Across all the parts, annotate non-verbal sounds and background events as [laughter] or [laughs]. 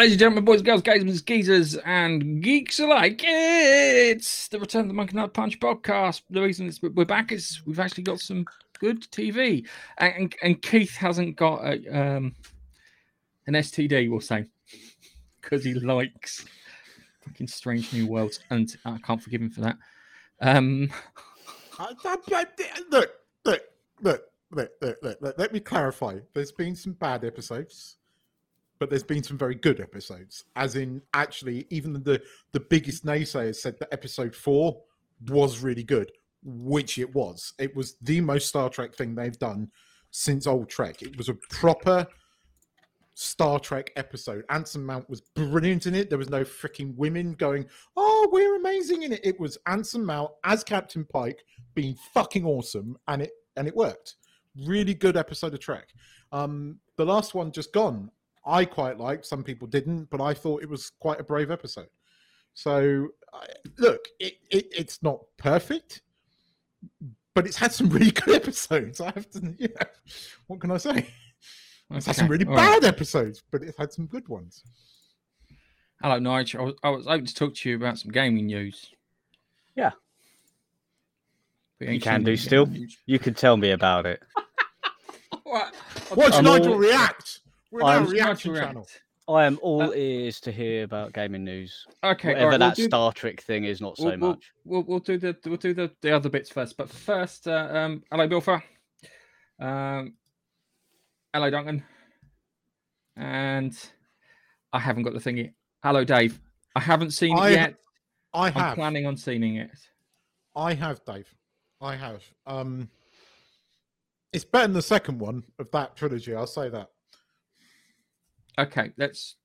ladies and gentlemen, boys girls, gamers, geezers, and geeks alike. It's the Return of the Monkey Nut Punch podcast. The reason we're back is we've actually got some good TV, and, and, Keith hasn't got a, um, an STD, we'll say, because he likes fucking strange new worlds, and I can't forgive him for that. Um, look, look, look, look, look, look, look, Let me clarify. There's been some bad episodes, but there's been some very good episodes. As in, actually, even the the biggest naysayers said that episode four was really good, which it was. It was the most Star Trek thing they've done since Old Trek. It was a proper Star Trek episode. Anson Mount was brilliant in it. There was no freaking women going, "Oh, we're amazing in it." It was Anson Mount as Captain Pike being fucking awesome, and it and it worked. Really good episode of Trek. Um, the last one just gone. I quite liked. Some people didn't, but I thought it was quite a brave episode. So I look, it, it it's not perfect, but it's had some [laughs] really good episodes. I have to, yeah. What can I say? It's had some really all right. bad episodes, but it's had some good ones. Hello, Nigel. I was, I was hoping to talk to you about some gaming news. Yeah. But You ain't can do still. news. You can tell me about it. [laughs] Right. Watch Nigel all- react. We're I'm- a reaction channel. I am all Uh, ears to hear about gaming news. Okay, Whatever all right, that we'll do, Star Trek thing is, not so we'll, we'll, much. We'll, we'll do the we'll do the, the other bits first. But first, uh, um, hello, Bilfer. Um, hello, Duncan. And I haven't got the thingy. Hello, Dave. I haven't seen I- it yet. I I'm have. planning on seeing it. I have, Dave. I have. Um, it's better than the second one of that trilogy. I'll say that. Okay, let's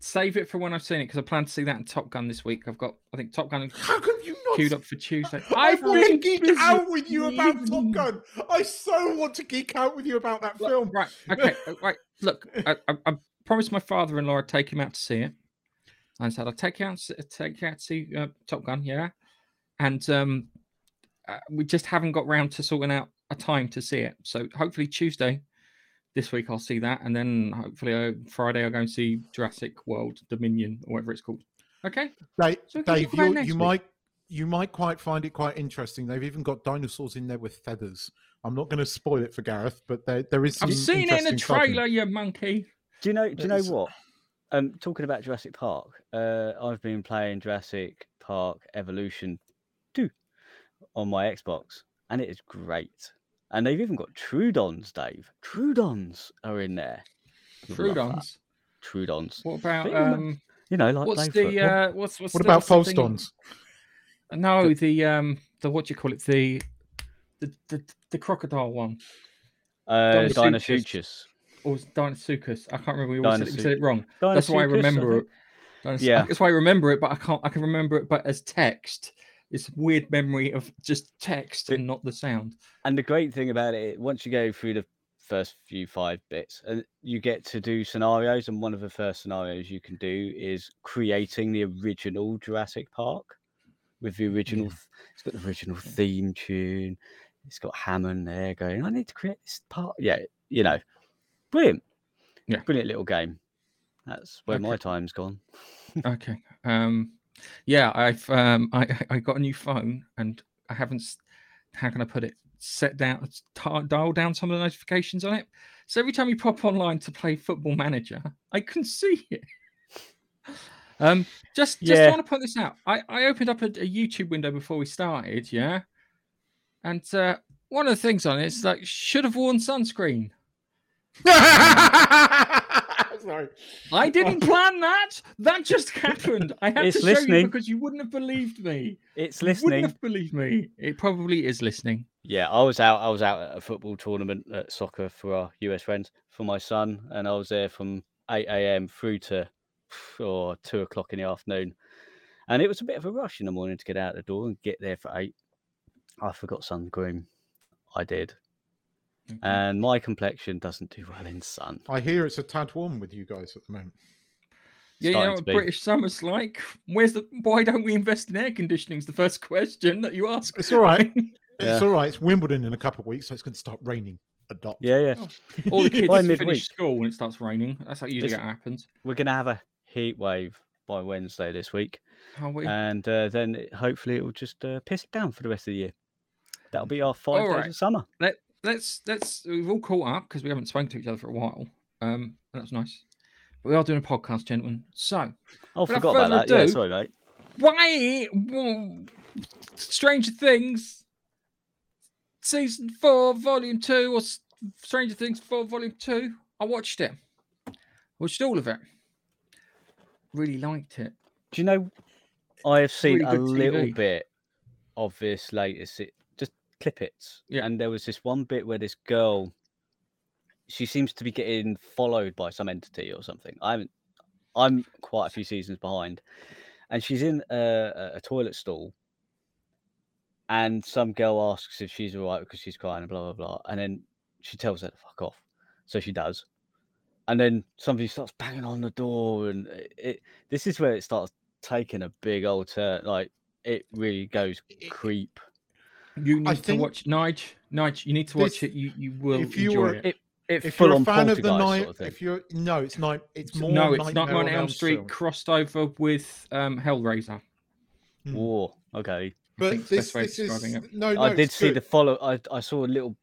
save it for when I've seen it because I plan to see that in Top Gun this week. I've got, I think, Top Gun How come you not? queued up for Tuesday. [laughs] I've been busy. out with you about Top. Gun. I so want to geek out with you about that Look, film. Right. Okay. uh, right. Look, I, I, I promised my father-in-law I'd take him out to see it. I said I'll take you out, to take you out to see uh, Top Gun. Yeah. And um, uh, we just haven't got round to sorting out a time to see it. So hopefully Tuesday this week I'll see that, and then hopefully uh, Friday I'll go and see Jurassic World Dominion or whatever it's called. Okay. Dave, So Dave talk about it you, you week. might you might quite find it quite interesting. They've even got dinosaurs in there with feathers. I'm not going to spoil it for Gareth, but there there is. Some I've seen it in the interesting stuff trailer, you monkey. Do you know? Do you know what? Um, talking about Jurassic Park, uh, I've been playing Jurassic Park Evolution Two on my Xbox, and it is great. And they've even got Troodons, Dave. Troodons are in there. Troodons. Troodons. What about But you know, um? You know, like What's Bigfoot. the uh? What's what's What the, about what's the Falstons? No, the um, the what do you call it? The the the, the crocodile one, uh, Deinosuchus. Deinosuchus. or was Deinosuchus? I can't remember. We always said, it- we said it wrong. Deinosuchus, That's why I remember think. it. Dinos- Yeah. that's why I remember it, but I can't. I can remember it, but as text. It's weird memory of just text and not the sound. And the great thing about it, once you go through the first few five bits, uh, you get to do scenarios. And one of the first scenarios you can do is creating the original Jurassic Park with the original. th- It's got the original theme tune. It's got Hammond there going. I need to create this part. Yeah, you know, brilliant. Yeah. brilliant little game. That's where my time's gone. [laughs] Okay. Um, yeah, I've um, I I got a new phone and I haven't. How can I put it? Set down, t- dial down some of the notifications on it. So every time you pop online to play Football Manager, I can see it. Um, just just Yeah. want to point this out. I I opened up a, a YouTube window before we started, yeah, and uh, one of the things on it is like should have worn sunscreen. [laughs] [laughs] Sorry. I didn't um, plan that. That just [laughs] happened. I had It's to show you because you wouldn't have believed me. It's You listening. Wouldn't have believed me. It probably is listening. Yeah, I was out. I was out at a football tournament at soccer for our US friends for my son, and I was there from eight a.m. through to or oh, two o'clock in the afternoon, and it was a bit of a rush in the morning to get out the door and get there for eight. I forgot sun cream. I did, and my complexion doesn't do well in sun. I hear it's a tad warm with you guys at the moment. Yeah, you know what. British summer's like. Where's the? Why don't we invest in air conditioning? Is the first question that you ask. It's all right. [laughs] Yeah. It's all right. It's Wimbledon in a couple of weeks, so it's going to start raining. Adopt. Yeah, yeah. All the [laughs] kids By finish midweek. school when it starts raining. That's how usually It's- it happens. We're gonna have a heat wave by Wednesday this week, we? and uh, then hopefully it will just uh, piss it down for the rest of the year. That'll be our five All days right. of summer. Let, let's let's we've all caught up because we haven't spoken to each other for a while. Um, that's nice. But we are doing a podcast, gentlemen. So Oh, forgot about that. further Yeah, ado- sorry, mate. why well, Stranger Things season four, volume two, or Stranger Things four, volume two? I watched it. Watched all of it. Really liked it. Do you know? I have seen really a good little TV. bit of this latest, it. Yeah. And there was this one bit where this girl, she seems to be getting followed by some entity or something. I haven't. I'm quite a few seasons behind, and she's in a, a, toilet stall, and some girl asks if she's all right because she's crying and blah blah blah, and then she tells her to fuck off, so she does, and then somebody starts banging on the door, and it, it this is where it starts taking a big old turn. Like it really goes creep. You need I to watch Nige. Nige, you need to watch this- it. You you will if you enjoy were- it. It it If full you're a fan of the poltergeist night, sort of if you're no, it's night. It's more. no, it's Nightmare not on on Elm Street Street. crossed over with um, Hellraiser. Mm. War. Okay. But think this, best way of this is describing no, no. I did see good. the follow. I I saw a little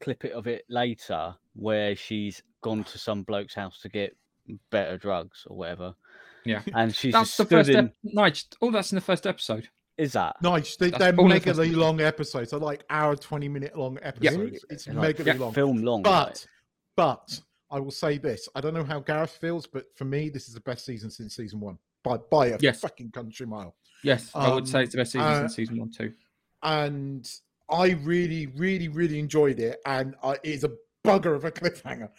clip of it later where she's gone to some bloke's house to get better drugs or whatever. Yeah. and she's That's just the stood first. in. Ep- Nige, all that's in the first episode. Is that? Nice. They, That's they're all megally long episodes. They're like hour, twenty minute long episodes. Yeah. It's Like, megally yeah, long. Film long. like. But but I will say this: I don't know how Gareth feels, but for me, this is the best season since season one by by a Yes. fucking country mile. Yes, I would say Um, it's the best season uh, since season one too. And I really, really, really enjoyed it, and uh, it's a bugger of a cliffhanger.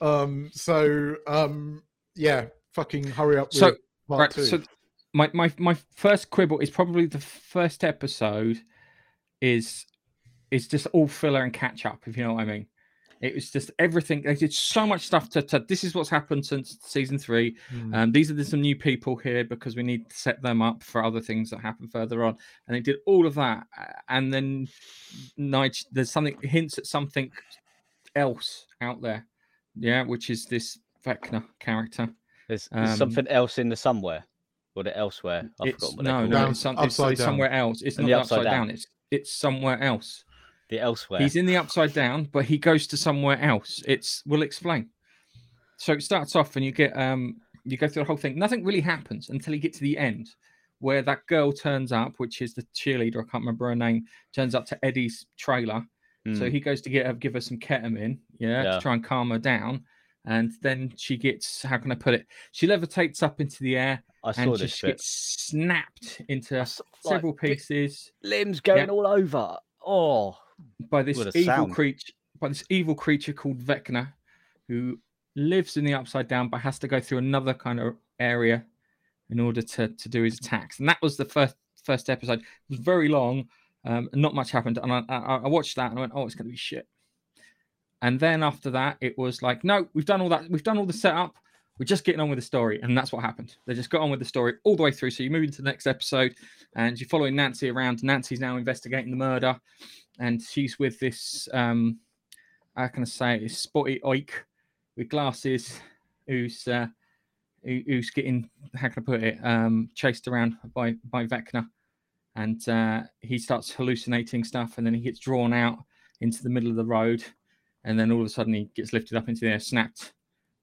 Um, so um, yeah, fucking hurry up. With So, part right, two. so my, my my first quibble is probably the first episode is is just all filler and catch up, if you know what I mean. It was just everything. They did so much stuff to, to this is what's happened since season three. Hmm. Um, these are the, some new people here because we need to set them up for other things that happen further on. And they did all of that. uh, And then Nige, there's something hints at something else out there. Yeah, which is this Vecna character. There's, there's um, something else in the somewhere or the elsewhere. I've It's forgotten what no, no, it's, some, it's, it's down. somewhere else. It's And not the the upside upside down. down. It's it's somewhere else. The elsewhere. He's in the upside down, but he goes to somewhere else. It's we'll explain. So it starts off, and you get um you go through the whole thing. Nothing really happens until you get to the end, where that girl turns up, which is the cheerleader. I can't remember her name. Turns up to Eddie's trailer. So Mm. he goes to get her, give her some ketamine, yeah, Yeah. to try and calm her down. And then she gets, how can I put it? She levitates up into the air I saw and this just bit. gets snapped into saw, several bit- pieces limbs going all over. Oh, by this evil sound. creature by this evil creature called Vecna, who lives in the upside down but has to go through another kind of area in order to, to do his attacks. And that was the first first episode. It was very long, um, not much happened. And I, I, I watched that and I went, oh, it's going to be shit. And then after that, it was like, no, we've done all that. We've done all the setup. We're just getting on with the story, and that's what happened. They just got on with the story all the way through. So you move into the next episode, and you're following Nancy around. Nancy's now investigating the murder, and she's with this um, how can I say it? Spotty oik with glasses, who's uh, who, who's getting how can I put it? Um, chased around by by Vecna, and uh, he starts hallucinating stuff, and then he gets drawn out into the middle of the road, and then all of a sudden he gets lifted up into the air, snapped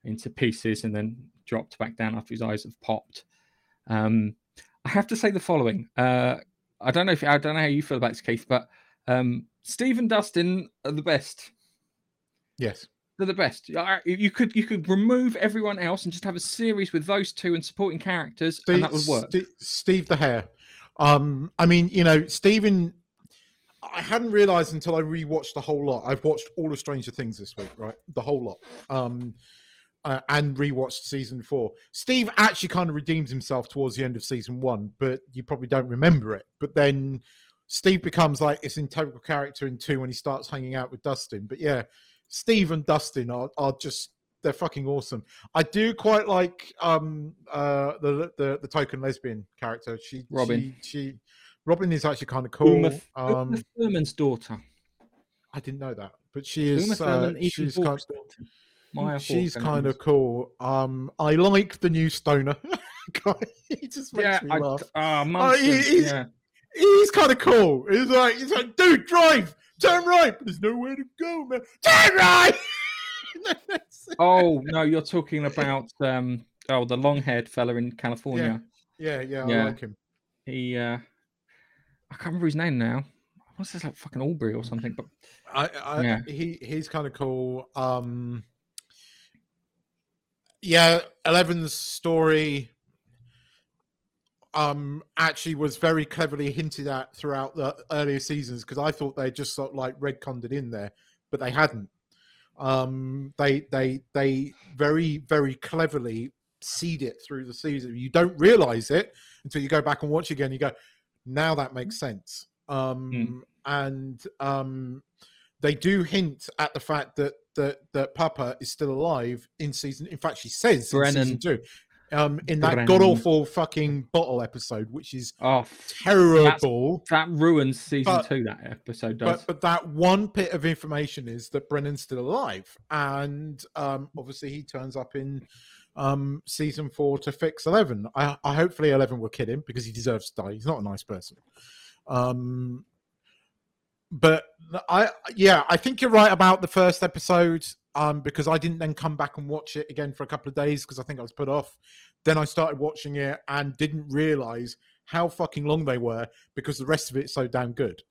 into pieces, and then dropped back down after his eyes have popped. Um, I have to say the following. Uh, I don't know if I don't know how you feel about this, Keith, but um, Steve and Dustin are the best. yes, They're the best. You could you could remove everyone else and just have a series with those two and supporting characters, and that would work. Steve, Steve the Hare. Um, I mean, you know, Stephen. I hadn't realized until I rewatched the whole lot. I've watched all of Stranger Things this week, right? The whole lot. Um, uh, and rewatched season four. Steve actually kind of redeems himself towards the end of season one, but you probably don't remember it. But then Steve becomes like this integral character in two when he starts hanging out with Dustin. But yeah, Steve and Dustin are, are just they're fucking awesome. I do quite like um uh the the, the token lesbian character. She Robin. She, she Robin is actually kind of cool. Uma, um, Uma Thurman's daughter. I didn't know that, but she is. Uh, Thurman, Ethan she's kind. Hawke's daughter. Maya She's I kind of cool. Um, I like the new stoner. [laughs] guy. he just makes Yeah, me I, laugh. ah, he- he's- yeah. He's kind of cool. He's like, he's like, dude, drive, turn right. There's nowhere to go, man. Turn right. [laughs] Oh no, you're talking about um oh the long-haired fella in California. yeah, yeah, I Yeah. like him. He uh I can't remember his name now. What's this like fucking Aubrey or something? But I, I Yeah. he he's kind of cool. Um, yeah, Eleven's story um actually was very cleverly hinted at throughout the earlier seasons because I thought they just sort of like retconned it in there, but they hadn't. Um, they they they very very cleverly seed it through the season. You don't realize it until you go back and watch again. You go, now that makes sense. Um, and um, they do hint at the fact that that that Papa is still alive in season. In fact, she says in season two, um, in that god awful fucking bottle episode, which is oh terrible. that ruins season But- two, that episode does. But but that one bit of information is that Brennan's still alive, and um, obviously he turns up in um, season four to fix Eleven. I, I hopefully Eleven will kill him because he deserves to die. He's not a nice person. Um, but I yeah, I think you're right about the first episode. Um, because I didn't then come back and watch it again for a couple of days because I think I was put off. Then I started watching it and didn't realize how fucking long they were because the rest of it's so damn good.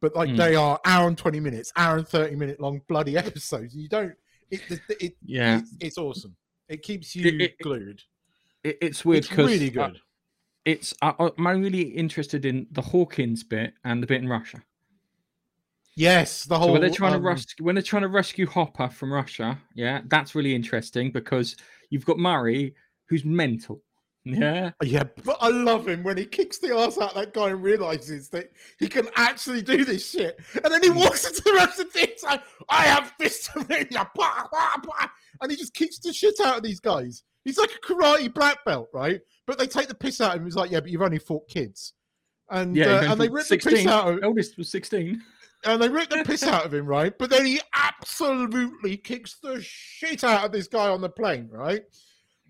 But like Mm. they are hour and twenty minutes, hour and thirty minute long bloody [laughs] episodes. You don't. It, it, it yeah, it's, it's awesome. It keeps you it- glued. it, it's weird It's really good. it's I, I- I'm really interested in the Hawkins bit and the bit in Russia. Yes, the whole. So when they're trying um, to rescue when they're trying to rescue Hopper from Russia, yeah, that's really interesting because you've got Murray who's mental. [laughs] Yeah, Yeah, but I love him when he kicks the ass out of that guy and realizes that he can actually do this shit. And then he Mm. walks [laughs] into the rest of the like, I have fist of it, yeah, bah, bah, bah," and he just kicks the shit out of these guys. He's like a karate black belt, right? But they take the piss out of him. He's like, yeah, but you've only fought kids. And, yeah, uh, and they rip from the piss out of Eldest was sixteen. And they rip the piss out of him, right? But then he absolutely kicks the shit out of this guy on the plane, right?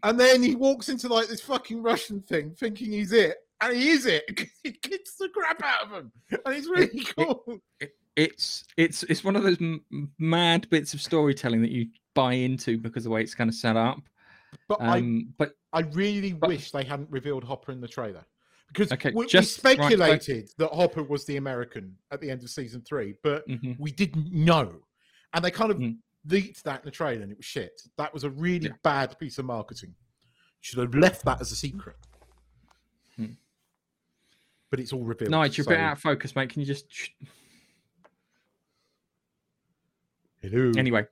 And then he walks into like this fucking Russian thing, thinking he's it, and he is it. 'cause [laughs] he kicks the crap out of him, and he's really cool. It's it's it's one of those m- mad bits of storytelling that you buy into because of the way it's kind of set up. But Um, but I, I really but- wish they hadn't revealed Hopper in the trailer because Okay, we, we just- right, speculated that Hopper was the American at the end of season three, but mhm. we didn't know. And they kind of Mm. leaked that in the trailer and it was shit. That was a really Yeah. bad piece of marketing. Should have left that as a secret. Hmm. But it's all revealed. Nigel, you're a bit out of focus, mate. Can you just Hello. anyway?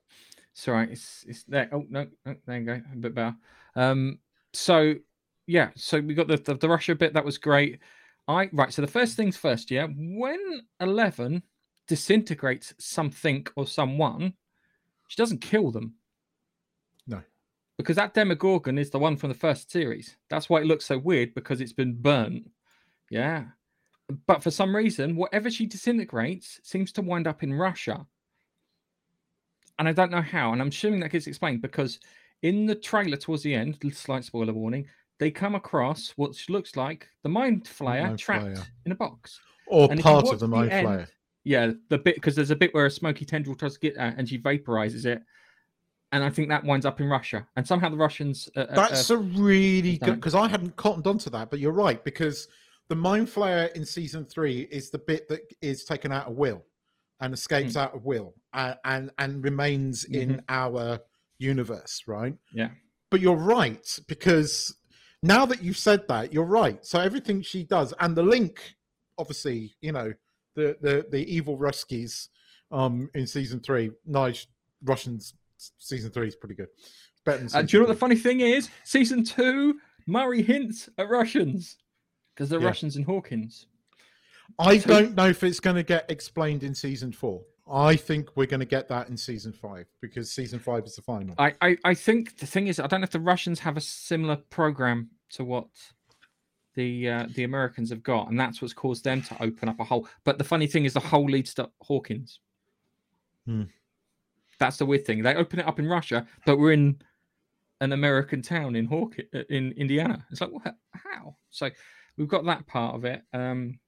Right. It's it's there. Oh no, no, there you go. A bit better. Um, so yeah, so we got the, the the Russia bit. That was great. I right. So the first things first. Yeah, when Eleven disintegrates something or someone, she doesn't kill them. No. Because that Demogorgon is the one from the first series. That's why it looks so weird because it's been burnt. Yeah. But for some reason, whatever she disintegrates seems to wind up in Russia. And I don't know how. And I'm assuming that gets explained because in the trailer towards the end, slight spoiler warning, they come across what looks like the mind flayer Mind trapped Flayer. in a box. Or And part of the the mind end- flayer. Yeah, the bit because there's a bit where a smoky tendril tries to get at and she vaporizes it. And I think that winds up in Russia. And somehow the Russians. Uh, uh, That's uh, a really good because I hadn't cottoned onto that, but you're right because the mind flayer in season three is the bit that is taken out of Will and escapes Hmm. out of Will and and, and remains in our universe, right? Yeah. But you're right because now that you've said that, you're right. So everything she does and the link, obviously, you know, the the the evil Ruskies um in season three, nice Russians season three is pretty good. Better Uh, do you know what the funny thing is? Season two, Murray hints at Russians because they're Yeah. Russians in Hawkins. I So- don't know if it's going to get explained in season four. I think we're going to get that in season five because season five is the final. I, I, I think the thing is, I don't know if the Russians have a similar program to what the uh, the Americans have got, and that's what's caused them to open up a hole. But the funny thing is, the hole leads to Hawkins. Hmm. That's the weird thing. They open it up in Russia, but we're in an American town in Hawk in Indiana. It's like what? How? So we've got that part of it. Um,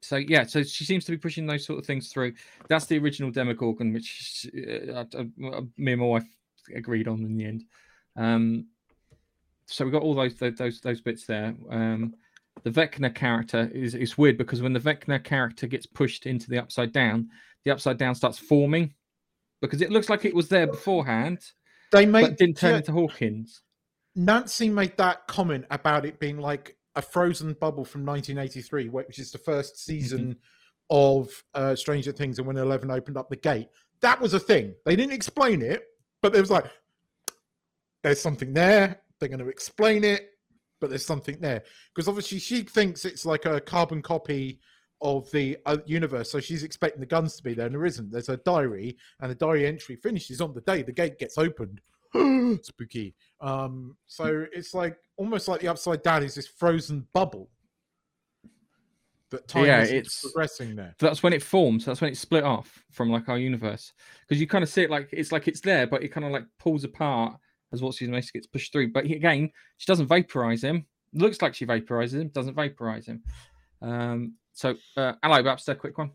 so yeah, so she seems to be pushing those sort of things through. That's the original Demogorgon, which uh, uh, me and my wife agreed on in the end. Um, so we've got all those those those bits there. Um, the Vecna character is is weird because when the Vecna character gets pushed into the upside down, the upside down starts forming because it looks like it was there beforehand. They made but didn't turn yeah, into Hawkins. Nancy made that comment about it being like a frozen bubble from 1983, which is the first season of uh, Stranger Things, and when Eleven opened up the gate. That was a thing. They didn't explain it, but it was like, there's something there. They're going to explain it, but there's something there because obviously she thinks it's like a carbon copy of the uh, universe, so she's expecting the guns to be there, and there isn't. There's a diary, and the diary entry finishes on the day the gate gets opened. [gasps] Spooky. Um, so it's like almost like the upside down is this frozen bubble that time Yeah, is it's- progressing there. That's when it forms. That's when it split off from like our universe because you kind of see it like it's like it's there, but it kind of like pulls apart as what's his gets pushed through. But again, she doesn't vaporize him. Looks like she vaporizes him, doesn't vaporize him. Um, so uh, hello, Bapstar, quick one.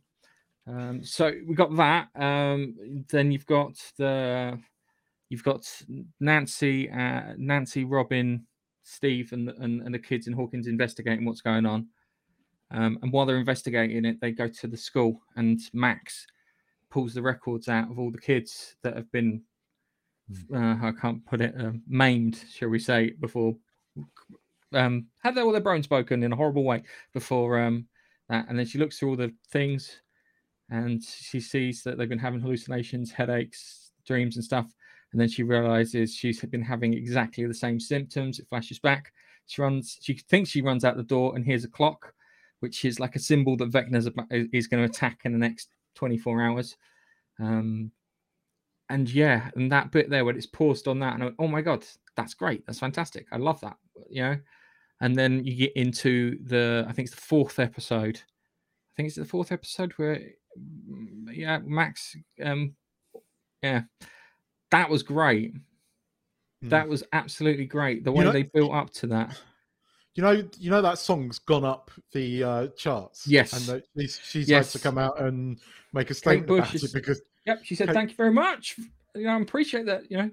Um, so we got that. Um, then you've got the you've got Nancy, uh, Nancy, Robin, Steve, and, and and the kids in Hawkins investigating what's going on. Um, and while they're investigating it, they go to the school, and Max pulls the records out of all the kids that have been, uh, I can't put it, uh, maimed, shall we say, before, um, had their, all their bones broken in a horrible way before um, that. And then she looks through all the things, and she sees that they've been having hallucinations, headaches, dreams, and stuff. And then she realizes she's been having exactly the same symptoms. It flashes back. She runs. She thinks she runs out the door and hears a clock which is like a symbol that about, is going to attack in the next 24 hours. Um, and yeah, and that bit there when it's paused on that, and I went, oh my god, that's great, that's fantastic, I love that, you know. And then you get into the, I think it's the fourth episode. I think it's the fourth episode where, mm, yeah, Max, um, yeah, that was great. Hmm. That was absolutely great. The You way know- they built up to that. You know, you know that song's gone up the uh, charts. Yes. and that she's, she's Yes. had to come out and make a statement about it because Yep, she said, "Thank you very much. You know, I appreciate that. You know,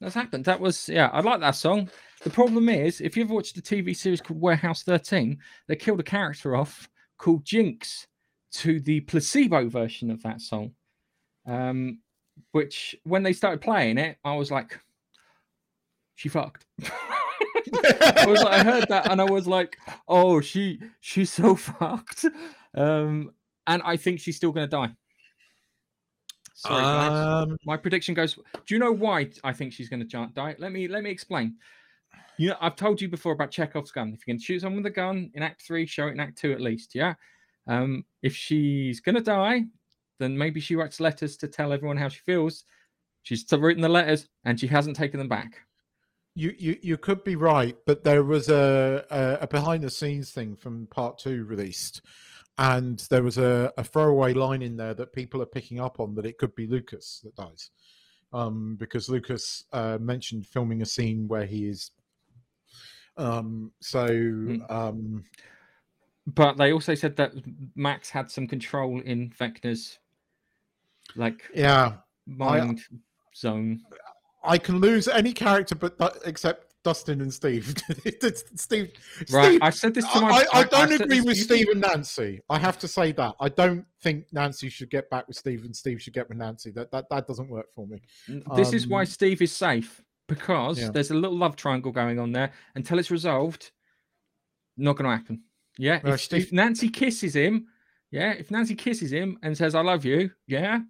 that's happened. That was yeah, I like that song. The problem is, if you ever watched the TV series called Warehouse 13, they killed a character off called Jinks to the placebo version of that song. Um, which when they started playing it, I was like, she fucked. [laughs] I was like, I heard that and I was like, oh, she she's so [laughs] fucked. Um, and I think she's still gonna die. Sorry, guys. um, My prediction goes. Do you know why I think she's going to die? Let me let me explain. You know, I've told you before about Chekhov's gun. If you can shoot someone with a gun in Act Three, show it in Act Two at least. Yeah. Um, if she's going to die, then maybe she writes letters to tell everyone how she feels. She's written the letters and she hasn't taken them back. you, you you could be right, but there was a, a, a behind the scenes thing from part two released, and there was a, a throwaway line in there that people are picking up on that it could be Lucas that dies, um, because Lucas uh, mentioned filming a scene where he is. Um, so um, But they also said that Max had some control in Vecna's like yeah, mind zone. I can lose any character but Du- except Dustin and Steve. [laughs] Steve, Right. Steve I said this to my. I, I, I don't said agree with Steve and Nancy. I have to say that I don't think Nancy should get back with Steve and Steve should get with Nancy. That that, that doesn't work for me. This is why Um, Steve is safe because Yeah. there's a little love triangle going on there. Until it's resolved, not going to happen. Yeah. If, Steve- if Nancy kisses him, yeah. If Nancy kisses him and says "I love you," yeah,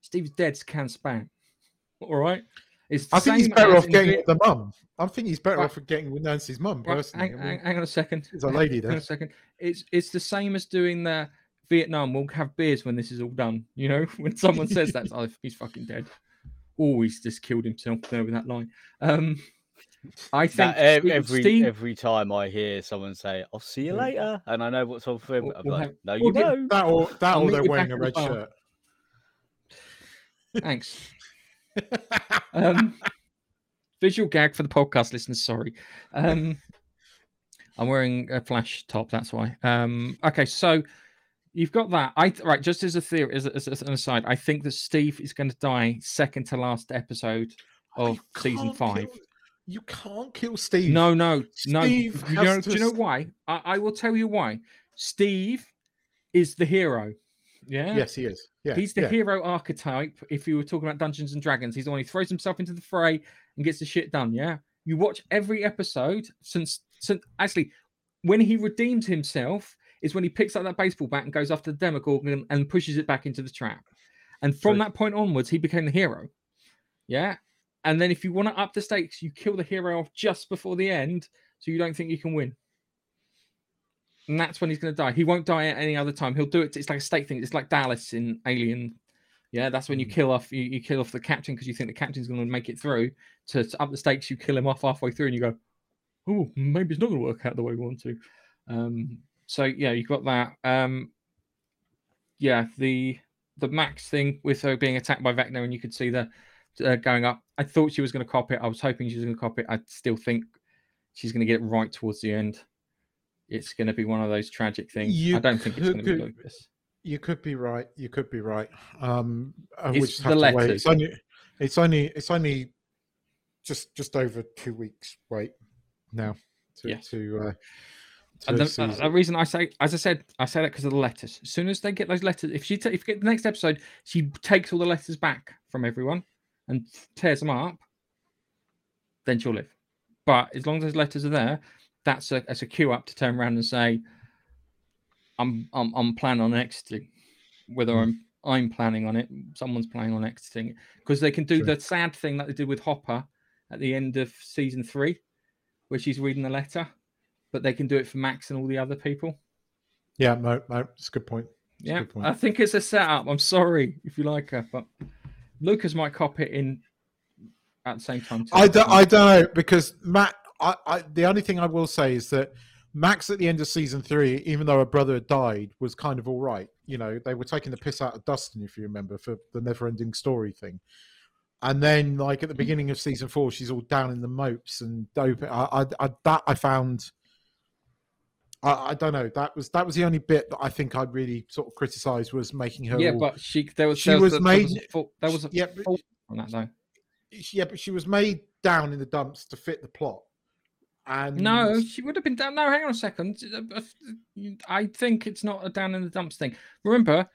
Steve's dead as can span. All right. It's the I think he's better off getting the mum. I think he's better Right. off getting with Nancy's mum Right, personally. hang, I mean, hang- hang on a second. [laughs] there's a lady Hang on a second. It's it's the same as doing the Vietnam. We'll have beers when this is all done. You know, [laughs] when someone says that, oh, he's fucking dead. Always just killed himself there with that line. Um, I think That, Steve- every Steve- every time I hear someone say, "I'll see you later," and I know what's on for him, I'm we'll like, have- "No, you get- won't." That or that I'll or they're wearing a red bar. shirt. Thanks. [laughs] Um, visual gag for the podcast listeners. Sorry. Um, I'm wearing a flash top. That's why. Um, okay, so you've got that. I right. Just as a theory, as, as, as an aside, I think that Steve is going to die second to last episode of You season five. kill- you can't kill Steve. No, no, no. Steve You know, to do you know why? I, I will tell you why. Steve is the hero. Yeah. Yes, he is. Yeah, He's the yeah. hero archetype. If you were talking about Dungeons and Dragons, he's the one who throws himself into the fray and gets the shit done. Yeah. You watch every episode since, since actually, when he redeems himself is when he picks up that baseball bat and goes after the Demogorgon and pushes it back into the trap. And from that point onwards, he became the hero. Yeah. And then if you want to up the stakes, you kill the hero off just before the end, so you don't think you can win. And that's when he's going to die. He won't die at any other time. He'll do it. It's like a stake thing. It's like Dallas in Alien. Yeah, that's when you Mm. kill off you, you kill off the captain because you think the captain's going to make it through. To, to up the stakes, you kill him off halfway through, and you go, "Oh, maybe it's not going to work out the way we want to." Um, so yeah, you've got that. Um, yeah, the the Max thing with her being attacked by Vecna, and you could see the uh, going up. I thought she was going to cop it. I was hoping she was going to cop it. I still think she's going to get it right towards the end. It's going to be one of those tragic things. You I don't think it's going to be could- Lucas. You could be right. You could be right. Um, It's the have to wait. letters. It's only, it's only, it's only just just over two weeks. Wait, now to Yes. to. Uh, And the, uh, the reason I say, as I said, I say that because of the letters. As soon as they get those letters, if she ta- if you get the next episode, she takes all the letters back from everyone and tears them up, then she'll live. But as long as those letters are there, that's a that's a cue up to turn around and say, "I'm I'm I'm planning on exiting," whether Mm. I'm I'm planning on it, someone's planning on exiting, because they can do the sad thing that they did with Hopper at the end of season three, where she's reading the letter, but they can do it for Max and all the other people. yeah, no, no, it's a good point. It's Yeah, good point. I think it's a setup. I'm sorry if you like her, but Lucas might cop it in at the same time. too. I don't, I don't know because Matt. I, I the only thing I will say is that Max at the end of season three, even though her brother had died, was kind of all right. You know, they were taking the piss out of Dustin, if you remember, for the never-ending story thing. And then, like at the beginning of season four, she's all down in the mopes and dope. I, I, I that I found. I, I don't know. That was that was the only bit that I think I really sort of criticised was making her. yeah, all- but she there was She there was was, a- there was made- a there was a yeah, but- on that though. yeah, but she was made down in the dumps to fit the plot. And No, she would have been down. No, hang on a second. I think it's not a down in the dumps thing. Remember,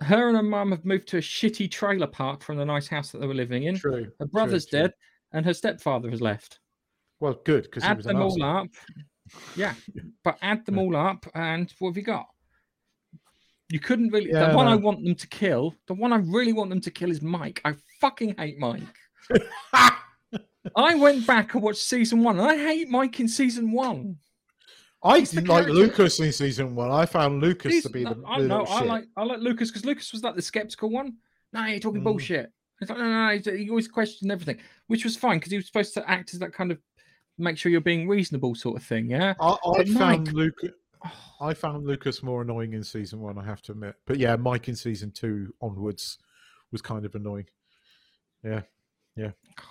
her and her mum have moved to a shitty trailer park from the nice house that they were living in. true. Her brother's true. dead, and her stepfather has left. Well, good because he add was them all up. Yeah, [laughs] but add them all up, and what have you got? You couldn't really. Yeah, the one I want them to kill, the one I really want them to kill is Mike. I fucking hate Mike. [laughs] I went back and watched season one, and I hate Mike in season one. I He's didn't like character- Lucas in season one. I found Lucas He's- to be the, no, I the know. I shit. like. I like Lucas because Lucas was like the skeptical one. No, you're talking Mm. bullshit. It's like, no, no, no. He always questioned everything, which was fine because he was supposed to act as that kind of make sure you're being reasonable sort of thing. Yeah. I, I found Mike- Lucas. [sighs] I found Lucas more annoying in season one. I have to admit, but yeah, Mike in season two onwards was kind of annoying.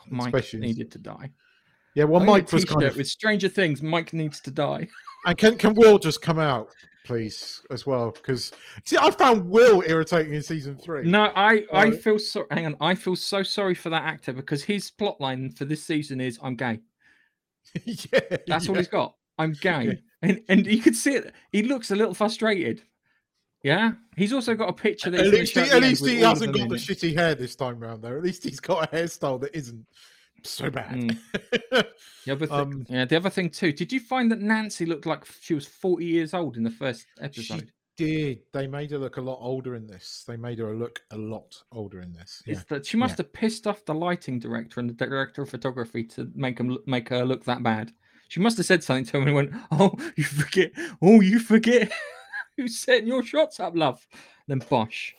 Mike Especially- needed to die. Yeah, well, I Mike was kind of. with Stranger Things. Mike needs to die. And can can Will just come out, please, as well? Because see, I found Will irritating in season three. No, I I feel so. Hang on, I feel so sorry for that actor because his plotline for this season is I'm gay. [laughs] yeah, That's all he's got. I'm gay, Yeah. and and you can see it. He looks a little frustrated. Yeah, he's also got a picture that At least he, at at least he hasn't got the it. shitty hair this time round. Though, at least he's got a hairstyle that isn't so bad. Mm. The other thing, [laughs] Um, yeah, the other thing too. Did you find that Nancy looked like she was 40 years old in the first she episode? did. They made her look a lot older in this. They made her look a lot older in this. Yeah. Is that she must have pissed off the lighting director and the director of photography to make him make her look that bad. She must have said something to him and went, "Oh, you forget! Oh, you forget [laughs] who's setting your shots up, love." Then bosh.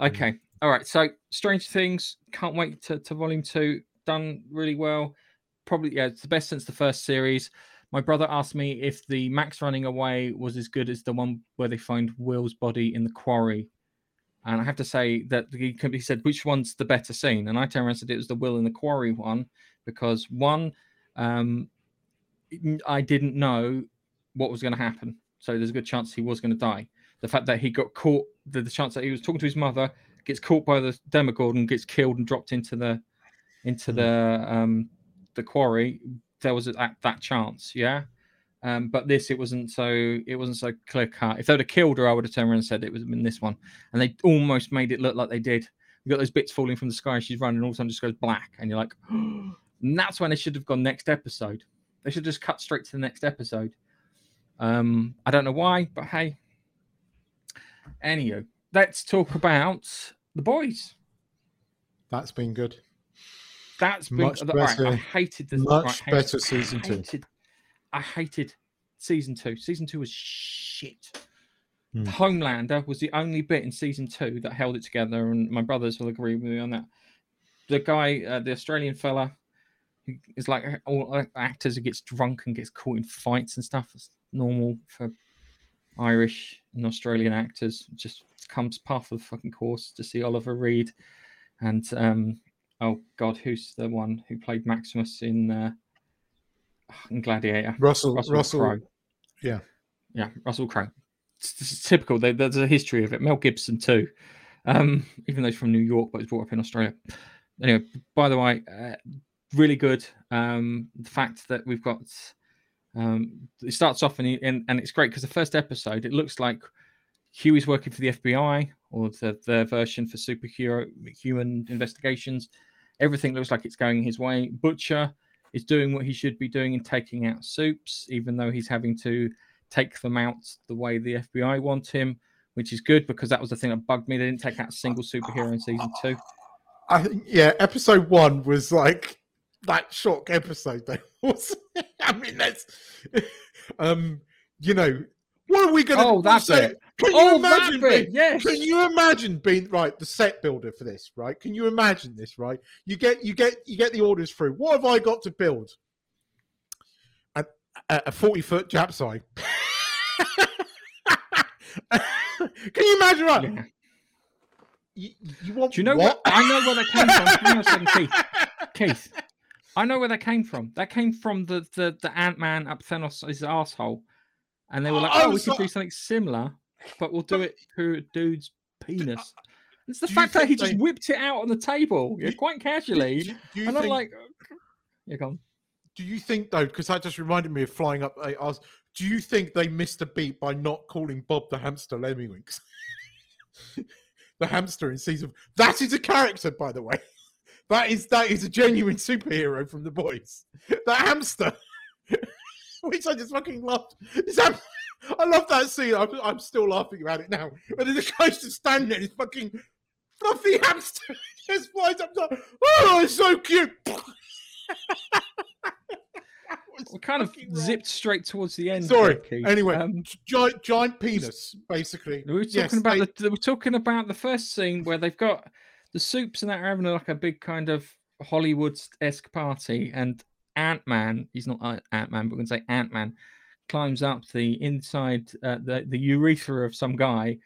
Okay, all right. So, Strange Things. Can't wait to, to volume two. Done really well. Probably, yeah, it's the best since the first series. My brother asked me if the Max running away was as good as the one where they find Will's body in the quarry. And I have to say that he, he said, which one's the better scene? And I turned around and said it was the Will in the quarry one because one, um, I didn't know what was going to happen, so there's a good chance he was going to die. The fact that he got caught, the, the chance that he was talking to his mother, gets caught by the Demogorgon, gets killed and dropped into the into Mhm. the um the quarry. There was that that chance, yeah. Um, but this it wasn't so it wasn't so clear cut. If they'd have killed her, I would have turned around and said it was in this one. And they almost made it look like they did. You got those bits falling from the sky. She's running, and all of a sudden just goes black, and you're like, [gasps] and that's when they should have gone next episode. They should just cut straight to the next episode. Um, I don't know why, but hey. Anywho, let's talk about the boys. That's been good. That's been Much all right, I better- hated much right, better season I two. hated, I hated season two. Season two was shit. Hmm. Homelander was the only bit in season two that held it together, and my brothers will agree with me on that. The guy, uh, the Australian fella, is like all actors who gets drunk and gets caught in fights and stuff. It's normal for Irish and Australian actors. It just comes part of the fucking course to see Oliver Reed and um, oh god, who's the one who played Maximus in uh, in Gladiator? Russell, Russell, Russell, Crowe. yeah. yeah, Russell Crowe. It's, it's typical. There, there's a history of it. Mel Gibson too, um, even though he's from New York, but he's brought up in Australia. Anyway, by the way, uh, really good. Um, the fact that we've got um, it starts off and, he, and and it's great because the first episode it looks like Hughie's working for the FBI or the their version for superhero human investigations. Everything looks like it's going his way. Butcher is doing what he should be doing in taking out soups, even though he's having to take them out the way the FBI want him, which is good because that was the thing that bugged me. They didn't take out a single superhero in season two. I think yeah, episode one was like that shock episode. Though [laughs] was [laughs] I mean that's [laughs] um you know what are we gonna Oh, that's so, bit. Can you Oh, imagine being, yes. Can you imagine being right the set builder for this? Right? Can you imagine this? Right? You get you get you get the orders through. What have I got to build? A, a, a forty foot Jap's eye. Can you imagine? Right? Yeah. You, you want? Do you know what? what? I know where that came from. Hang on a second, Keith. Keith, I know where that came from. That came from the the, the Ant Man up Thanos' asshole, and they were like, Oh, "Oh, we so- could do something similar, but we'll do it through a dude's penis." It's the do fact that he think just whipped it out on the table, yeah, quite casually, Do, do and I'm like, "Yeah, go on." do you think though? Because that just reminded me of flying up. I asked, do you think they missed a beat by not calling Bob the hamster Lemmiwinks? [laughs] the hamster in season. That is a character, by the way. That is that is a genuine superhero from the boys. The hamster, [laughs] which I just fucking loved. Is that, I love that scene. I'm, I'm still laughing about it now. But then the guy's just standing there, this fucking fluffy hamster [laughs] just flies up. Like, oh, it's so cute. [laughs] We kind of wrong. zipped straight towards the end. Sorry. there, Anyway, Um, giant, giant penis, basically. We were talking Yes, about they- the, we were talking about the first scene where they've got the soups and that are having like a big kind of Hollywood esque party, and Ant Man, he's not Ant Man, but we can say Ant Man, climbs up the inside uh, the the urethra of some guy,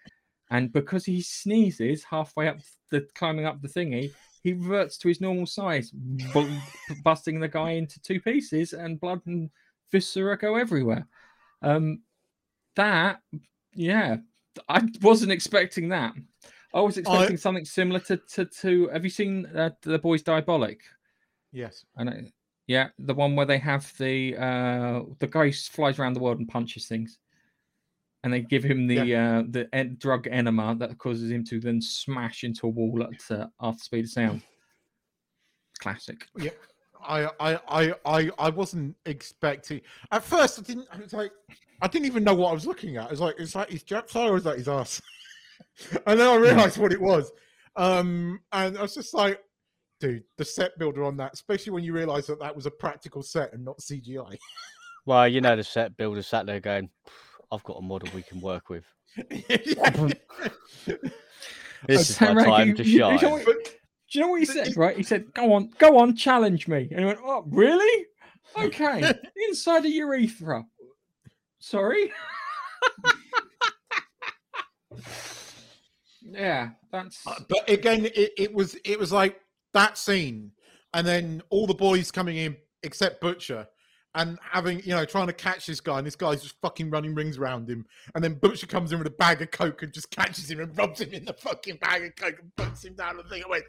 and because he sneezes halfway up the climbing up the thingy, he reverts to his normal size, bu- busting the guy into two pieces, and blood and viscera go everywhere. Um, that, yeah, I wasn't expecting that. I was expecting something similar to to to. Have you seen uh, the boys Diabolic? Yes. I know. Yeah, the one where they have the uh the guy who flies around the world and punches things, and they give him the uh the en- drug enema that causes him to then smash into a wall at uh, half the speed of sound. Classic. Yeah, I, I, I, I, I wasn't expecting. At first, I didn't. I was like, I didn't even know what I was looking at. I was like, is that his Jap's or is that his ass? And then I realized what it was. Um, and I was just like, dude, the set builder on that, especially when you realize that that was a practical set and not CGI. Well, you know, the set builder sat there going, I've got a model we can work with. [laughs] This is my right, time you- to you- you shine. know what- Do you know what he said? Right? He said, "Go on, go on, challenge me." And he went, "Oh, really? Okay, [laughs] inside the urethra." Sorry. [laughs] yeah, that's Uh, but again, it, it was it was like that scene. and then all the boys coming in except Butcher, and having you know trying to catch this guy, and this guy's just fucking running rings around him, and then Butcher comes in with a bag of coke and just catches him and rubs him in the fucking bag of coke and puts him down And thing. I went,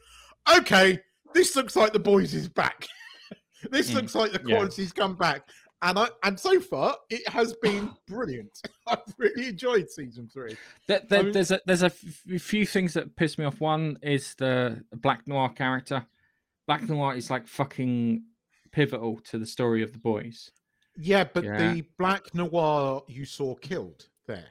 okay, this looks like the boys is back. [laughs] this Mm, looks like the yeah. come back. And I and so far it has been [sighs] brilliant. [laughs] I've really enjoyed season three. There, there- mean- there's a there's a f- few things that piss me off. One is the Black Noir character. Black Noir is like fucking pivotal to the story of the boys. Yeah, but Yeah. the black noir you saw killed there.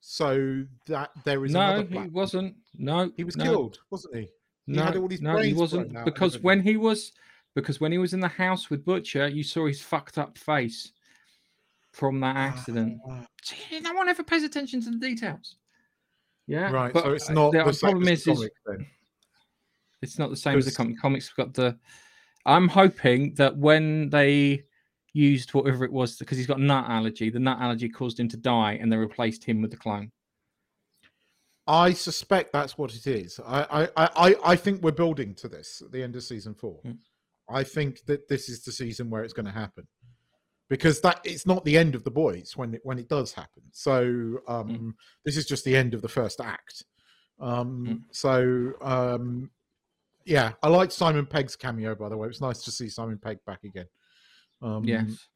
So that there is no, he black wasn't. No, he was no, killed, wasn't he? He No, had all his no, he wasn't blown out and because when he was because when he was in the house with Butcher, you saw his fucked up face from that accident. Ah, See, no one ever pays attention to the details. Yeah, right, but, so it's uh, not the the same problem as is, the is it's not the same as the comic. Comics got the. I'm hoping that when they used whatever it was, because he's got nut allergy, the nut allergy caused him to die, and they replaced him with the clone. I suspect that's what it is. I, I, I, I- I think we're building to this at the end of season four. Mm. I think that this is the season where it's going to happen, because that it's not the end of the boys when it when it does happen. So um, this is just the end of the first act. Um, Mm. So um, yeah, I liked Simon Pegg's cameo. By the way, it was nice to see Simon Pegg back again. Um, yes,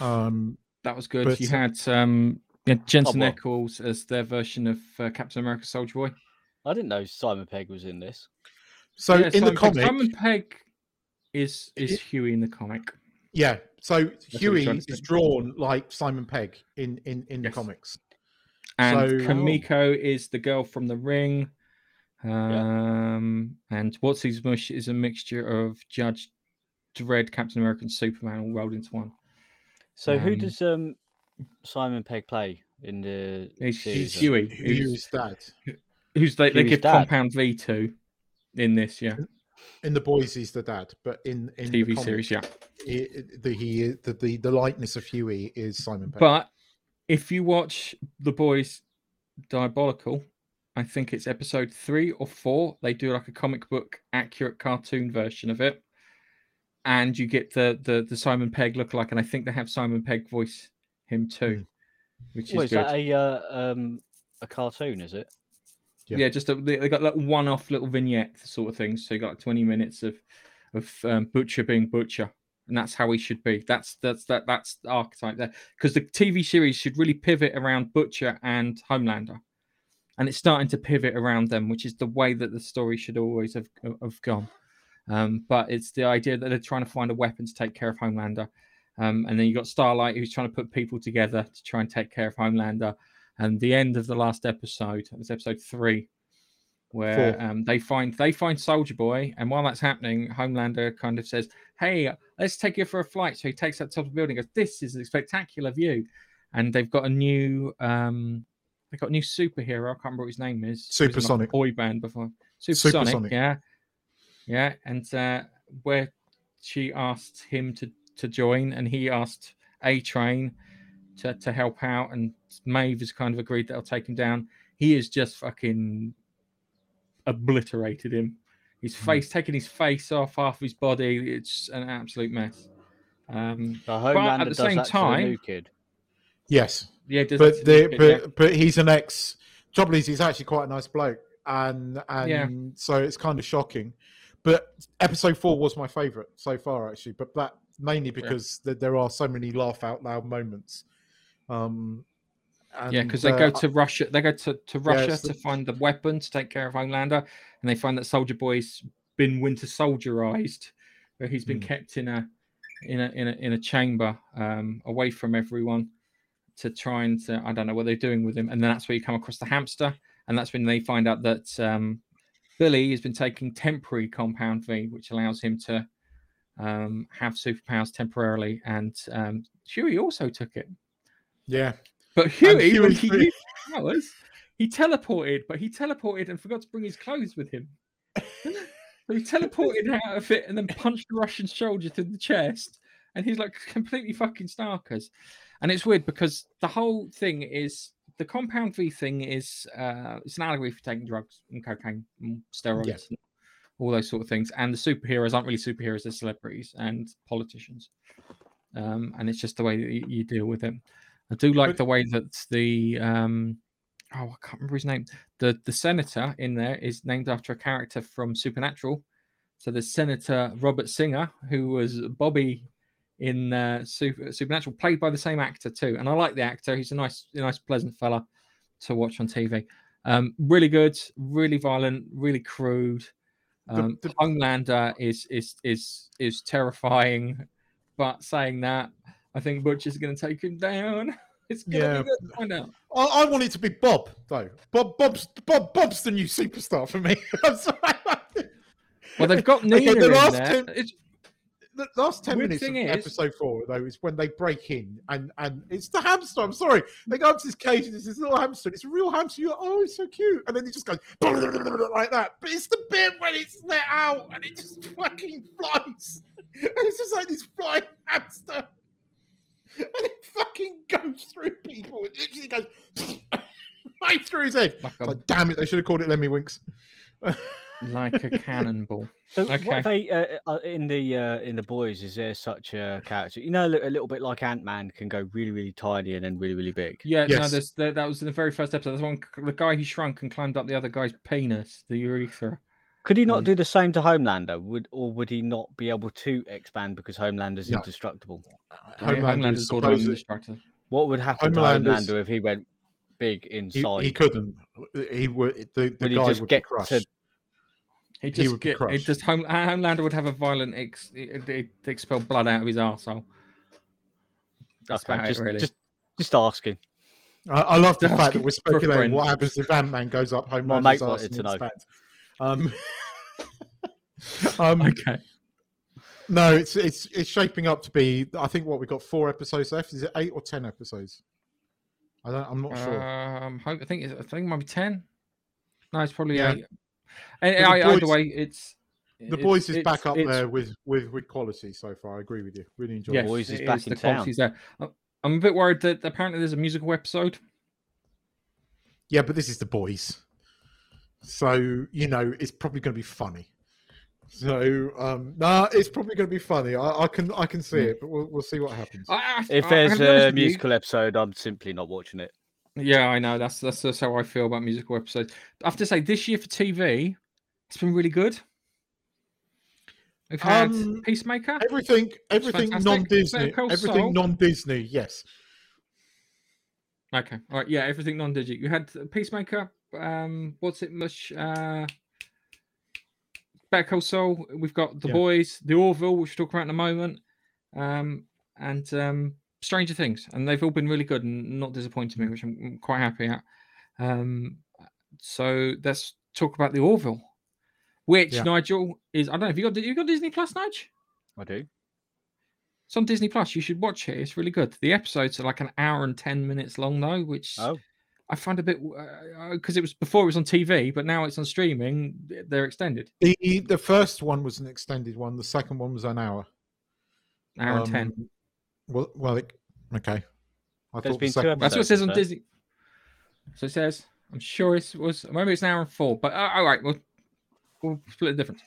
Um, that was good. but- you had um, yeah, Jensen well. Ackles as their version of uh, Captain America Soldier Boy. I didn't know Simon Pegg was in this. so Yeah, in Simon the Pegg- comic, Simon Pegg is is It- Hughie in the comic. Yeah, so what he's Hughie is drawn like Simon Pegg in in in the comics. And So- Kimiko is the girl from the ring. Um, and What's His Mush is a mixture of Judge Dredd, Captain America, and Superman all rolled into one. So who Um, does um Simon Pegg play in the He's, series? he's? Hughie, who's, Hughie's dad who's they, they give dad. Compound V two in this, yeah, in the boys. He's the dad, but in in the TV comic, series, yeah. he, the he the, the the likeness of Hughie is Simon Pegg. But if you watch The Boys Diabolical, I think it's episode three or four, they do like a comic book accurate cartoon version of it. And you get the the, the Simon Pegg look like, and I think they have Simon Pegg voice him too, which is Well, is good. that a uh, um a cartoon? Is it? Yeah. yeah. just a, they, got like one-off little vignette sort of things. So you got 20 minutes of of um, Butcher being Butcher, and that's how he should be. That's that's that that's the archetype there. Because the TV series should really pivot around Butcher and Homelander, and it's starting to pivot around them, which is the way that the story should always have have gone. Um, but it's the idea that they're trying to find a weapon to take care of Homelander. Um, and then you got Starlight, who's trying to put people together to try and take care of Homelander. And the end of the last episode, it was episode three, where um, they find they find Soldier Boy, and while that's happening, Homelander kind of says, "Hey, let's take you for a flight." So he takes that top of the building, goes, "This is a spectacular view," and they've got a new um, they've got a new superhero. I can't remember what his name is. Was like, Supersonic. boy band before. Supersonic, Supersonic. yeah, yeah, and uh, where she asked him to to join, and he asked A Train to to help out, and Maeve has kind of agreed that I'll take him down. He is just fucking obliterated him. His Mhm. face, taking his face off, half of his body. It's an absolute mess. Um, So at the does same that to time- the new kid. yes, yeah, does but that to the, kid, but yeah. but he's an ex. Trouble is, he's actually quite a nice bloke, and and Yeah. so it's kind of shocking. But episode four was my favorite so far, actually. But that mainly because th- there are so many laugh out loud moments. Um, Yeah, because they uh, go to Russia. They go to, to Russia the- to find the weapon to take care of Homelander, and they find that Soldier Boy's been Winter Soldierized, where he's been Hmm. kept in a in a in a in a chamber um, away from everyone to try and to, I don't know what they're doing with him. And then that's where you come across the hamster, and that's when they find out that um, Billy has been taking temporary Compound V, which allows him to um, have superpowers temporarily. And um, Hughie also took it. Yeah, But Hughie, when he used powers, he teleported, but he teleported and forgot to bring his clothes with him. [laughs] so he teleported out of it and then punched the Russian soldier through the chest. And he's like completely fucking starkers. And it's weird because the whole thing is the compound V thing is uh it's an allegory for taking drugs and cocaine and steroids Yeah. and all those sort of things. And the superheroes aren't really superheroes; they're celebrities and politicians. Um, and it's just the way that you, you deal with it. I do like But- the way that the um, oh, I can't remember his name. The the senator in there is named after a character from Supernatural. So the Senator Robert Singer, who was Bobby in uh, Super, Supernatural, played by the same actor too. And I like the actor; he's a nice, a nice, pleasant fella to watch on TV. Um, really good, really violent, really crude. The- Um, the- Homelander is is is is terrifying, but saying that, I think Butch is going to take him down. [laughs] It's going to Yeah. be good. Find out. I, I want it to be Bob though. Bob, Bob's, Bob, Bob's the new superstar for me. [laughs] I'm sorry. Well, they've got Okay, Nina the in there. It's, the last 10 Weird minutes of is- episode four though is when they break in and and it's the hamster i'm sorry they go up to this cage and it's this little hamster it's a real hamster you're like, oh it's so cute and then it just goes [laughs] like that but it's the bit when it's let out and it just fucking flies and it's just like this flying hamster [laughs] and it fucking goes through people it literally goes [laughs] right through his head like like damn it they should have called it Lemmiwinks [laughs] like a cannonball. So Okay. what they uh, uh, in the uh, in the boys? Is there such a character? You know, a a little bit like Ant Man can go really, really tiny and then really, really big. Yeah, no, Yes. there's, there, that was in the very first episode. There's one, the guy who shrunk and climbed up the other guy's penis, the urethra. Could he not Um, do the same to Homelander? Would or would he not be able to expand because Homelander's No. indestructible? Homelander's borderline supposed- indestructible. What would happen to Homelander if he went big inside? he couldn't he would the, the Would he guy just would get crushed to- He He just would be get, it crushed. just home, Homelander would have a violent ex, it, it, expel blood out of his arsehole. That's Okay, about just, it, really. just just asking. I, I love the Just fact that we're speculating what happens if Ant Man goes up home. My mate wanted to know. Um, [laughs] um, okay. no, it's it's it's shaping up to be. I think what we've got four episodes left. Is it eight or ten episodes? I don't. I'm not sure. Um, hope, I think it's, I think it might be ten. No, it's probably Yeah. eight. And But the I, either way, it's The it's- boys is it's- back up it's- there with with with quality so far. I agree with you. Really enjoy Yes, it. Boys is it back in the town. there. I'm a bit worried that apparently there's a musical episode. Yeah, but this is the boys, so you know it's probably going to be funny. So um no, it's probably going to be funny. I, I can I can see Mm. it, but we'll we'll see what happens. I, I, If there's I there's gotta be honest a with you, musical episode, I'm simply not watching it. Yeah, I know. That's that's just how I feel about musical episodes. I have to say, this year for TV, it's been really good. We've had Um, Peacemaker. Everything, everything non-Disney, everything Saul. non-Disney. Yes, Okay, all right, yeah, everything non-digit. You had Peacemaker. Um, what's it? Much. Uh, Better Call Saul. We've got The Yeah. Boys, The Orville, which we'll talk about in a moment, um, and um, Stranger Things, and they've all been really good and not disappointing me, which I'm I'm quite happy at. Um, so let's talk about The Orville, which Yeah. Nigel is. I don't know. Have you got? You got Disney Plus, Nigel? I do. It's on Disney Plus. You should watch it. It's really good. The episodes are like an hour and ten minutes long, though, which Oh, I find a bit because it was before it was on TV, but now it's on streaming. They're extended, the the first one was an extended one. The second one was an hour. hour and ten. Um, Well, well, it, okay. I There's thought the been two second- That's what it says on episodes, Disney. So it says. I'm sure it was maybe it's an hour and four, but uh, all right, we'll we'll split the difference.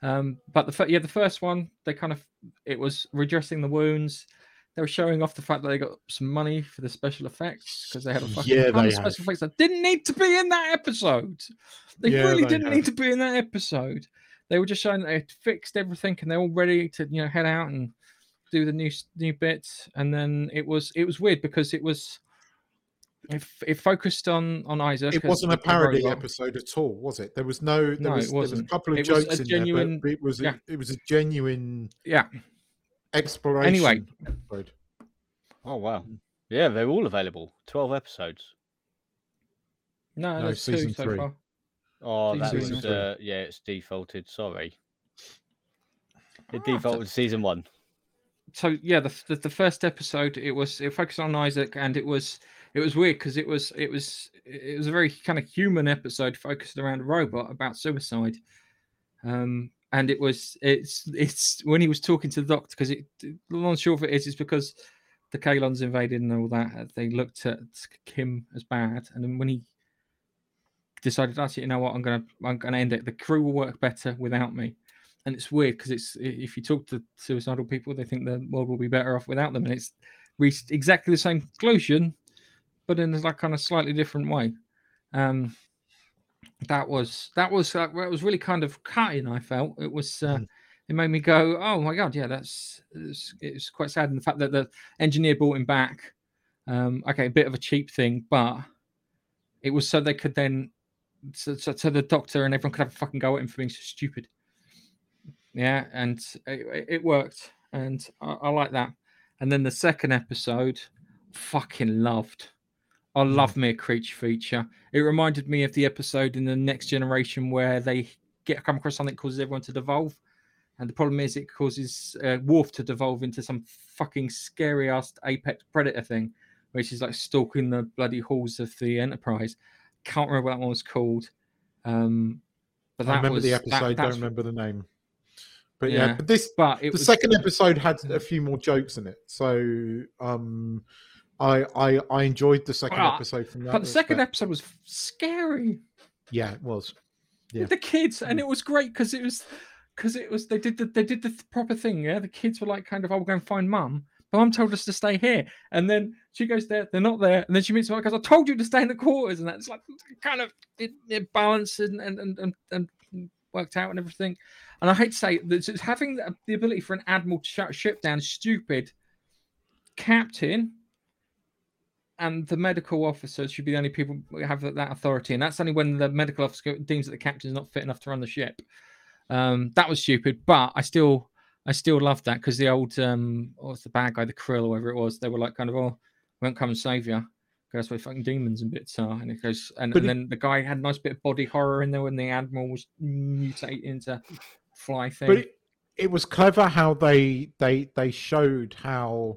Um, but the fir- yeah, the first one they kind of it was redressing the wounds. They were showing off the fact that they got some money for the special effects because they had a fucking Yeah, ton they of special have. effects that didn't need to be in that episode. They Yeah, really they didn't have. need to be in that episode. They were just showing that they had fixed everything and they're all ready to you know head out and do the new new bits. And then it was it was weird because it was it, it focused on on Isaac. It wasn't a parody episode at all, was it? There was no. There No, was, it there was a wasn't. couple of It jokes in genuine- there, but it was a, yeah. it was a genuine Yeah. Exploration. episode. oh wow. Yeah, they're all available. Twelve episodes. No, No, there's two season so three. far. Oh, Season that three, was yeah. uh, yeah, it's defaulted. Sorry, it Ah, so- defaulted to season one. so yeah the, the the first episode it was it focused on isaac and it was it was weird because it was it was it was a very kind of human episode focused around a robot about suicide um and it was it's it's when he was talking to the doctor because it and short of it is is because the Kaylons invaded and all that they looked at Kim as bad and then when he decided it. You know what? I'm gonna I'm gonna end it. The crew will work better without me. And it's weird because it's if you talk to suicidal people, they think the world will be better off without them, and it's reached exactly the same conclusion, but in a like kind of slightly different way. Um, that was that was uh, well, was really kind of cutting. I felt it was. Uh, Mm. It made me go, oh my god, yeah, that's it's, it's quite sad. And the fact that the engineer brought him back, um, okay, a bit of a cheap thing, but it was so they could then, so, so, so the doctor and everyone could have a fucking go at him for being so stupid. Yeah, and it, it worked, and I, I like that. And then the second episode, fucking loved. I love me a creature feature. It reminded me of the episode in the Next Generation where they get come across something that causes everyone to devolve, and the problem is it causes uh, Worf to devolve into some fucking scary ass apex predator thing, which is like stalking the bloody halls of the Enterprise. Can't remember what that one was called. Um, but that I remember was, the that- episode. don't remember the name. But yeah, Yeah. but this But it the was second episode had a few more jokes in it, so um, I I I enjoyed the second Well, episode from that. but the second respect. episode was scary. yeah, it was. Yeah. with the kids, Mm. and it was great because it was because it was they did the they did the th- proper thing. Yeah, the kids were like kind of, "Oh, we're going to find mum." But mum told us to stay here, and then she goes there. They're not there, and then she meets mum because I told you to stay in the quarters, and that's like kind of it, it balanced and and, and and and worked out and everything. And I hate to say that it's having the, the ability for an admiral to shut a ship down stupid. Captain and the medical officers should be the only people who have that- authority, and that's only when the medical officer deems that the captain is not fit enough to run the ship. Um, that was stupid, but I still, I still love that because the old, um, what's the bad guy, the Krill or whatever it was, they were like kind of, oh, we won't come and save you. because That's where fucking demons and bits are, and it goes, and, and then the guy had a nice bit of body horror in there when the admiral was mutating into fly thing. But it, it was clever how they they they showed how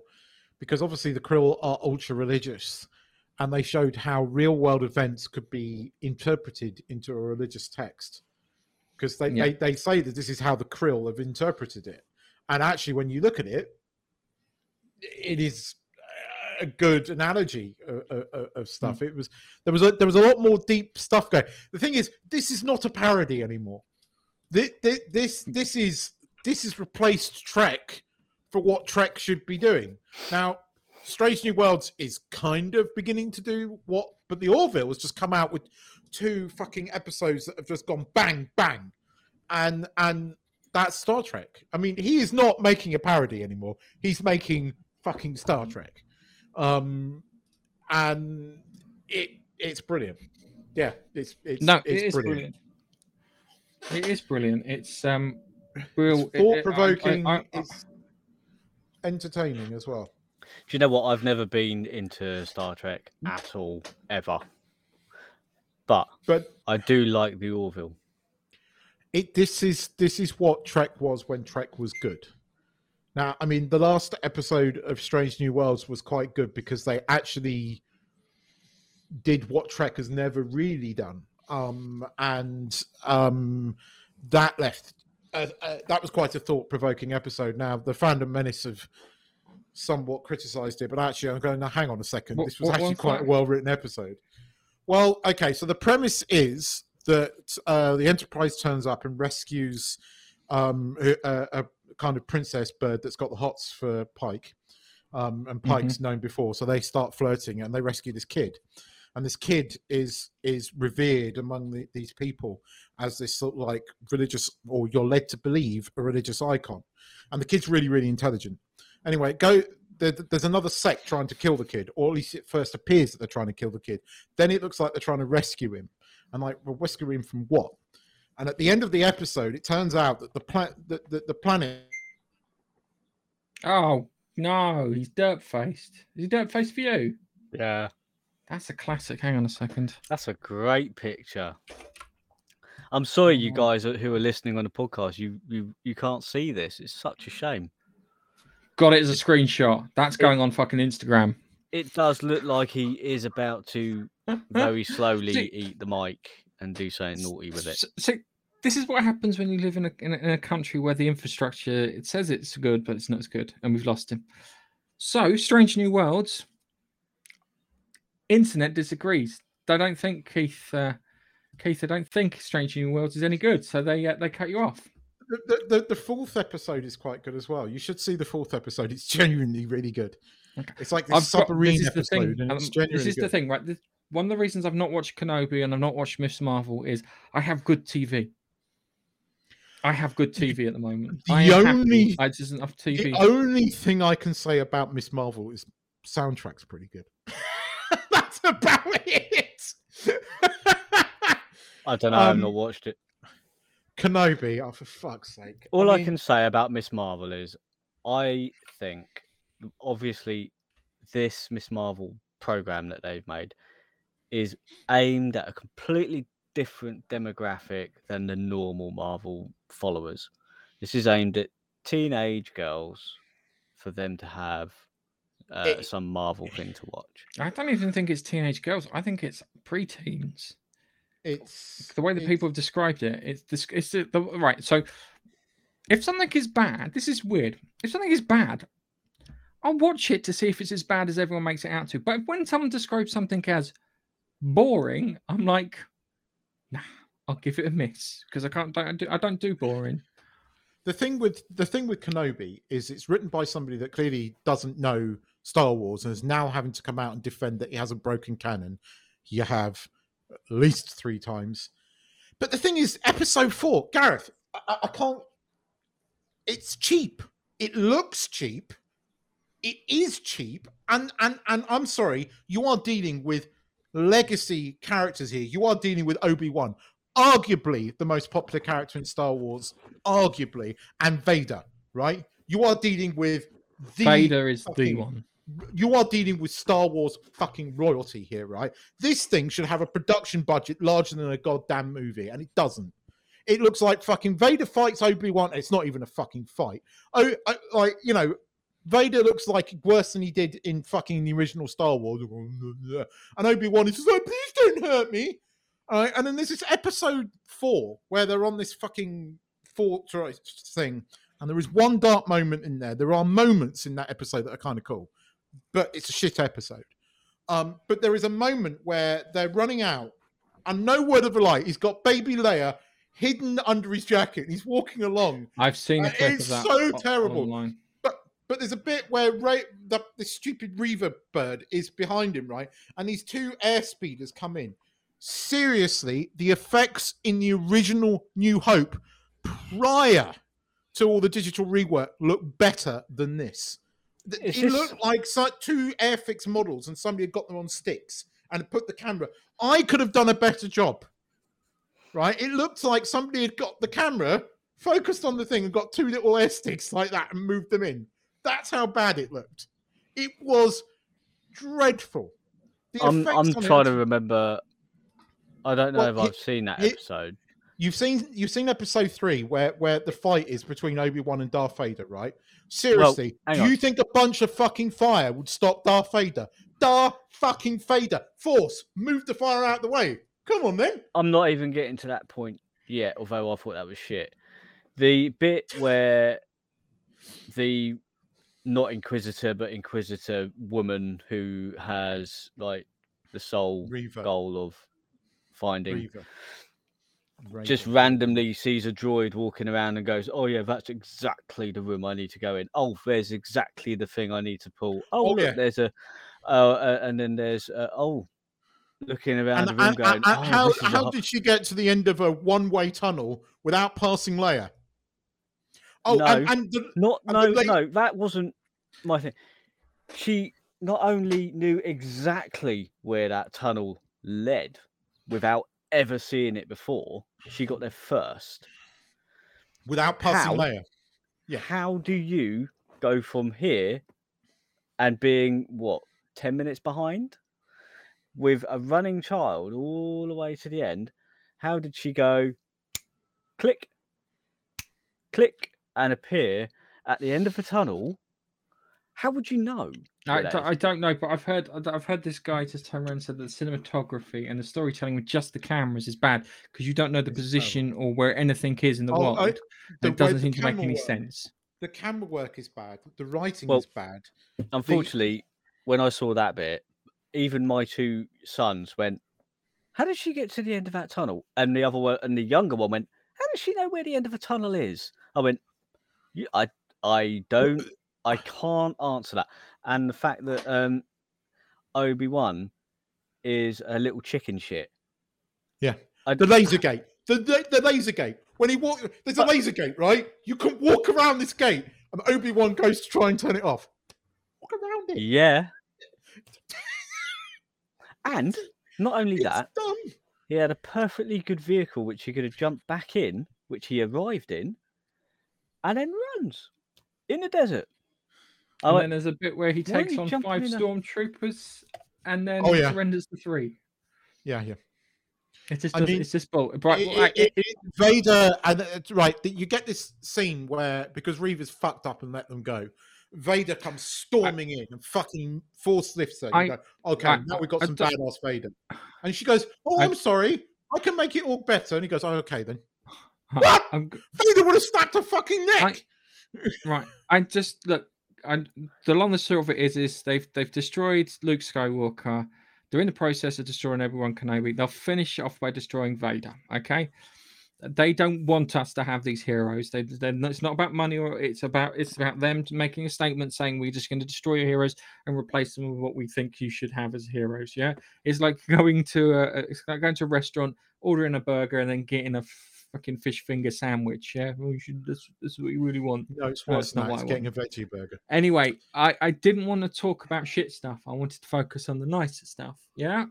because obviously the Krill are ultra religious, and they showed how real world events could be interpreted into a religious text. Because they, Yeah. they they say that this is how the Krill have interpreted it, and actually, when you look at it, it is a good analogy of, of, of stuff. Mm. It was there was a, there was a lot more deep stuff going. The thing is, this is not a parody anymore. This this this is this is replaced Trek for what Trek should be doing. Now, Strange New Worlds is kind of beginning to do what, but the Orville has just come out with two fucking episodes that have just gone bang bang, and and that's Star Trek. I mean, he is not making a parody anymore. He's making fucking Star Trek, um, and it it's brilliant. Yeah, it's it's no, it's it is brilliant. It is brilliant. It's um, real It's thought provoking. I- I- I- It's entertaining as well. Do you know what? I've never been into Star Trek at all, ever. But But I do like the Orville. it this is this is what Trek was when Trek was good. Now, I mean, the last episode of Strange New Worlds was quite good because they actually did what Trek has never really done, um, and um, that left uh, uh, that was quite a thought-provoking episode. Now, the Fandom Menace have somewhat criticised it, but actually, I'm going to hang on a second. What- this was actually quite a well-written episode. Well, okay, so the premise is that uh, the Enterprise turns up and rescues um, a, a, a kind of princess bird that's got the hots for Pike, um, and Pike's known before, so they start flirting and they rescue this kid, and this kid is is revered among the, these people as this sort of like religious, or you're led to believe a religious icon, and the kid's really really intelligent. Anyway, go. There, there's another sect trying to kill the kid, or at least it first appears that they're trying to kill the kid. Then it looks like they're trying to rescue him, and like, well, rescue him from what? And at the end of the episode, it turns out that the planet, the, the, the planet Oh no, he's dirt faced. Is he dirt faced for you? Yeah, That's a classic. Hang on a second. that's a great picture. I'm sorry, you Oh. guys who are listening on the podcast. You you you can't see this. It's such a shame. Got it as a screenshot. That's going on fucking Instagram. It does look like he is about to very slowly See- eat the mic and do something naughty with it. So, so this is what happens when you live in a, in a in a country where the infrastructure it says it's good, but it's not as good, and we've lost him. So, Strange New Worlds. Internet disagrees. They don't think Keith uh, Keith, they don't think Strange New Worlds is any good, so they uh, they cut you off. The, the, the, fourth episode is quite good as well. You should see the fourth episode. It's genuinely really good. Okay. It's like I've this got- submarine this is the episode, thing. and um, it's genuinely this is good. the thing, right? This, one of the reasons I've not watched Kenobi and I've not watched Miss Marvel is I have good TV. I have good TV at the moment. the I am happy. only- I just enough TV. The only thing I can say about Miss Marvel is soundtrack's pretty good. [laughs] That's about it. [laughs] I don't know. I've not Um, watched it. Kenobi, oh for fuck's sake! All I, mean, can say about Miss Marvel is, I think, obviously, this Miss Marvel program that they've made is aimed at a completely different demographic than the normal Marvel followers. This is aimed at teenage girls for them to have uh, It- some Marvel thing to watch. I don't even think it's teenage girls. I think it's pre-teens. it's The way that people have described it, it's this. It's the, the right. So, if something is bad, this is weird. If something is bad, I'll watch it to see if it's as bad as everyone makes it out to. But when someone describes something as boring, I'm like, nah, I'll give it a miss because I can't. I don't do, I don't do boring. the thing with the thing with Kenobi is it's written by somebody that clearly doesn't know Star Wars and is now having to come out and defend that he has a broken canon. You have at least three times. But the thing is, episode four, Gareth, I, I- can't. It's cheap. It looks cheap. It is cheap, and and and I'm sorry, you are dealing with legacy characters here. You are dealing with Obi Wan, arguably the most popular character in Star Wars, arguably, and Vader. Right? You are dealing with the Vader is the one. You are dealing with Star Wars fucking royalty here, right? This thing should have a production budget larger than a goddamn movie, and it doesn't. It looks like fucking Vader fights Obi Wan. It's not even a fucking fight. Oh, I, like you know, Vader looks like worse than he did in fucking the original Star Wars. And Obi Wan is just like, please don't hurt me. All right, and then there's this episode four where they're on this fucking fortress thing, and there is one dark moment in there. There are moments in that episode that are kind of cool but it's a shit episode. Um, but there is a moment where they're running out, and no word of a lie, he's got baby Leia hidden under his jacket. He's walking along, I've seen a Uh, clip it's of that. so terrible. online. but but there's a bit where Ray, the, the stupid Reva bird is behind him, right? And these two airspeeders come in. Seriously, the effects in the original New Hope prior to all the digital rework look better than this. Is It this- looked like two Airfix models, and somebody had got them on sticks and put the camera. I could have done a better job, right? It looked like somebody had got the camera focused on the thing and got two little air sticks like that and moved them in. That's how bad it looked. It was dreadful. The I'm I'm on it- trying to remember. I don't know Well, if I've seen that episode. You've seen you've seen episode three where where the fight is between Obi Wan and Darth Vader, right? Seriously, hang do on. you think a bunch of fucking fire would stop Darth Vader? Darth fucking Vader, Force, move the fire out the way. Come on, then. I'm not even getting to that point yet, although I thought that was shit. The bit where the not Inquisitor but Inquisitor woman who has like the sole Reva, goal of finding Reva. Just randomly sees a droid walking around and goes, "Oh yeah, that's exactly the room I need to go in. Oh, there's exactly the thing I need to pull. Oh, Oh, look, yeah. there's a, uh, uh, and then there's uh, oh, looking around And, the room and- going, and- oh, how this is a how did she get to the end of a one way tunnel without passing Leia? Oh, and, No. and the, Not no no that wasn't my thing. She not only knew exactly where that tunnel led without ever seeing it before, she got there first. without passing How? Leia. Yeah. How do you go from here and being what ten minutes behind with a running child all the way to the end? How did she go? Click, click, and appear at the end of the tunnel? How would you know? I, don't- I don't know, but I've heard I've heard this guy just turn around and said that the cinematography and the storytelling with just the cameras is bad because you don't know the It's terrible. position or where anything is in the Oh, world. I- the it doesn't seem to make any work- sense. The camera work is bad. The writing Well, is bad. Unfortunately, when I saw that bit, even my two sons went, how did she get to the end of that tunnel? And the other one, and the younger one went, how does she know where the end of a tunnel is? I went, I, I don't, I can't answer that. And the fact that um, Obi Wan is a little chicken shit. Yeah. I, The laser gate. The, the, the laser gate. When he walk, there's a But- laser gate, right? You can walk around this gate, and Obi Wan goes to try and turn it off. Walk around it. yeah. [laughs] and not only It's that, he had a perfectly good vehicle which he could have jumped back in, which he arrived in, and then runs in the desert. I And went, then there's a bit where he takes on five in a- stormtroopers and then Oh, yeah. surrenders to three. Yeah, yeah. It just I mean, it's just bull. Right, It- well, it- it- Vader and uh, it's right. You get this scene where because Reva's fucked up and let them go, Vader comes storming in and fucking force lifts her. You I- go, okay, I- now we've got I some don't- badass Vader, and she goes, "Oh, I- I'm sorry, I can make it all better." And he goes, "Oh, okay then." [sighs] I- What? I'm Vader would have snapped her fucking neck. right. I just look. I, the long and short of it is, is they've they've destroyed Luke Skywalker. They're in the process of destroying everyone Kenobi. They'll finish off by destroying Vader. Okay. They don't want us to have these heroes. They, it's not about money, or it's about it's about them making a statement saying we're just going to destroy your heroes and replace them with what we think you should have as heroes. Yeah, it's like [laughs] going to a- it's like going to a restaurant, ordering a burger, and then getting a fucking fish finger sandwich. Yeah, well, you should. This, this is what you really want. no, it's No, worse it's not that. what It's getting a veggie burger. Anyway, I, I didn't want to talk about shit stuff. I wanted to focus on the nicer stuff. Yeah.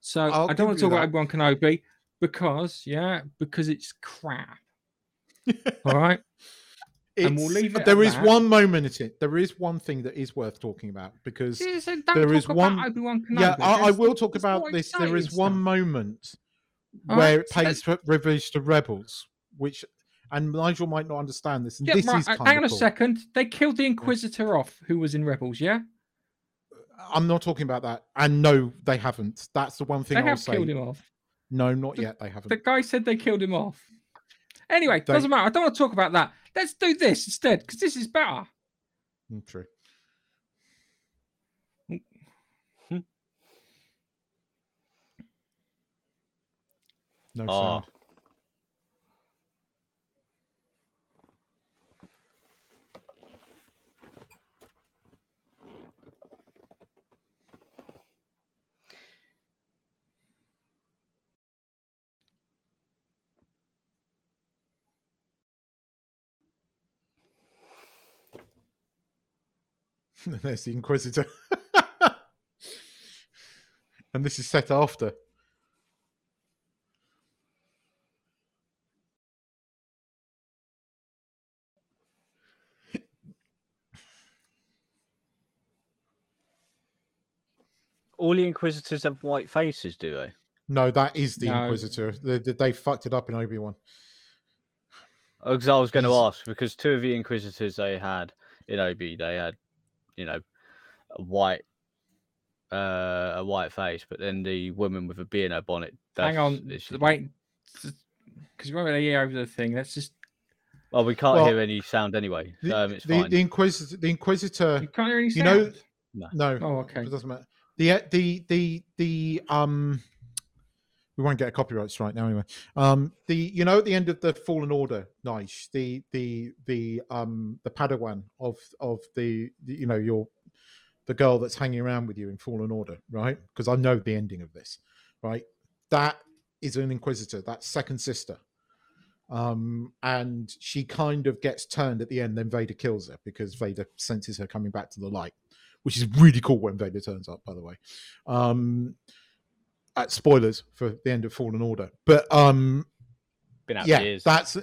So I'll I don't want to talk you about Obi Wan Kenobi because, yeah, because it's crap. [laughs] All right. And we'll leave it there at is that. one moment in it. There is one thing that is worth talking about because See, so don't there is one- yeah, I, I will talk about this. There is one stuff. moment All where right, it pays re- revenge to rebels, which and Nigel might not understand this. And Yeah, this right, is uh, kind hang on a second. They killed the Inquisitor off, who was in Rebels. Yeah, I'm not talking about that. And no, they haven't. That's the one thing they I'll have say. killed him off. No, not The- yet. They haven't. The guy said they killed him off. Anyway, They- doesn't matter. I don't want to talk about that. Let's do this instead because this is better. Mm, True. No Oh. sound. [laughs] There's the Inquisitor. [laughs] and this is set after. All the Inquisitors have white faces, do they? No, that is the No. Inquisitor. They, they, they fucked it up in Obi Wan. Because I was going to He's- ask because two of the Inquisitors they had in Obi, they had, you know, a white, uh, a white face, but then the woman with a beano bonnet. Hang that's- on, is- wait, because you won't really hear over the thing. Let's just Well, we can't Well, hear any sound anyway, The, um, it's the, fine. the Inquisitor. The Inquisitor. you can't hear any You sound. know- No. Oh, okay. It doesn't matter. The the the the um. We won't get a copyright strike now anyway. Um, the you know at the end of the Fallen Order, nice. The the the um the Padawan of of the, the you know your the girl that's hanging around with you in Fallen Order, right? Because I know the ending of this, right? That is an Inquisitor. That's second sister. Um, and she kind of gets turned at the end. Then Vader kills her because Vader senses her coming back to the light, which is really cool when Vader turns up. By the way, um, uh, spoilers for the end of Fallen Order, but um, Been out yeah, years. that's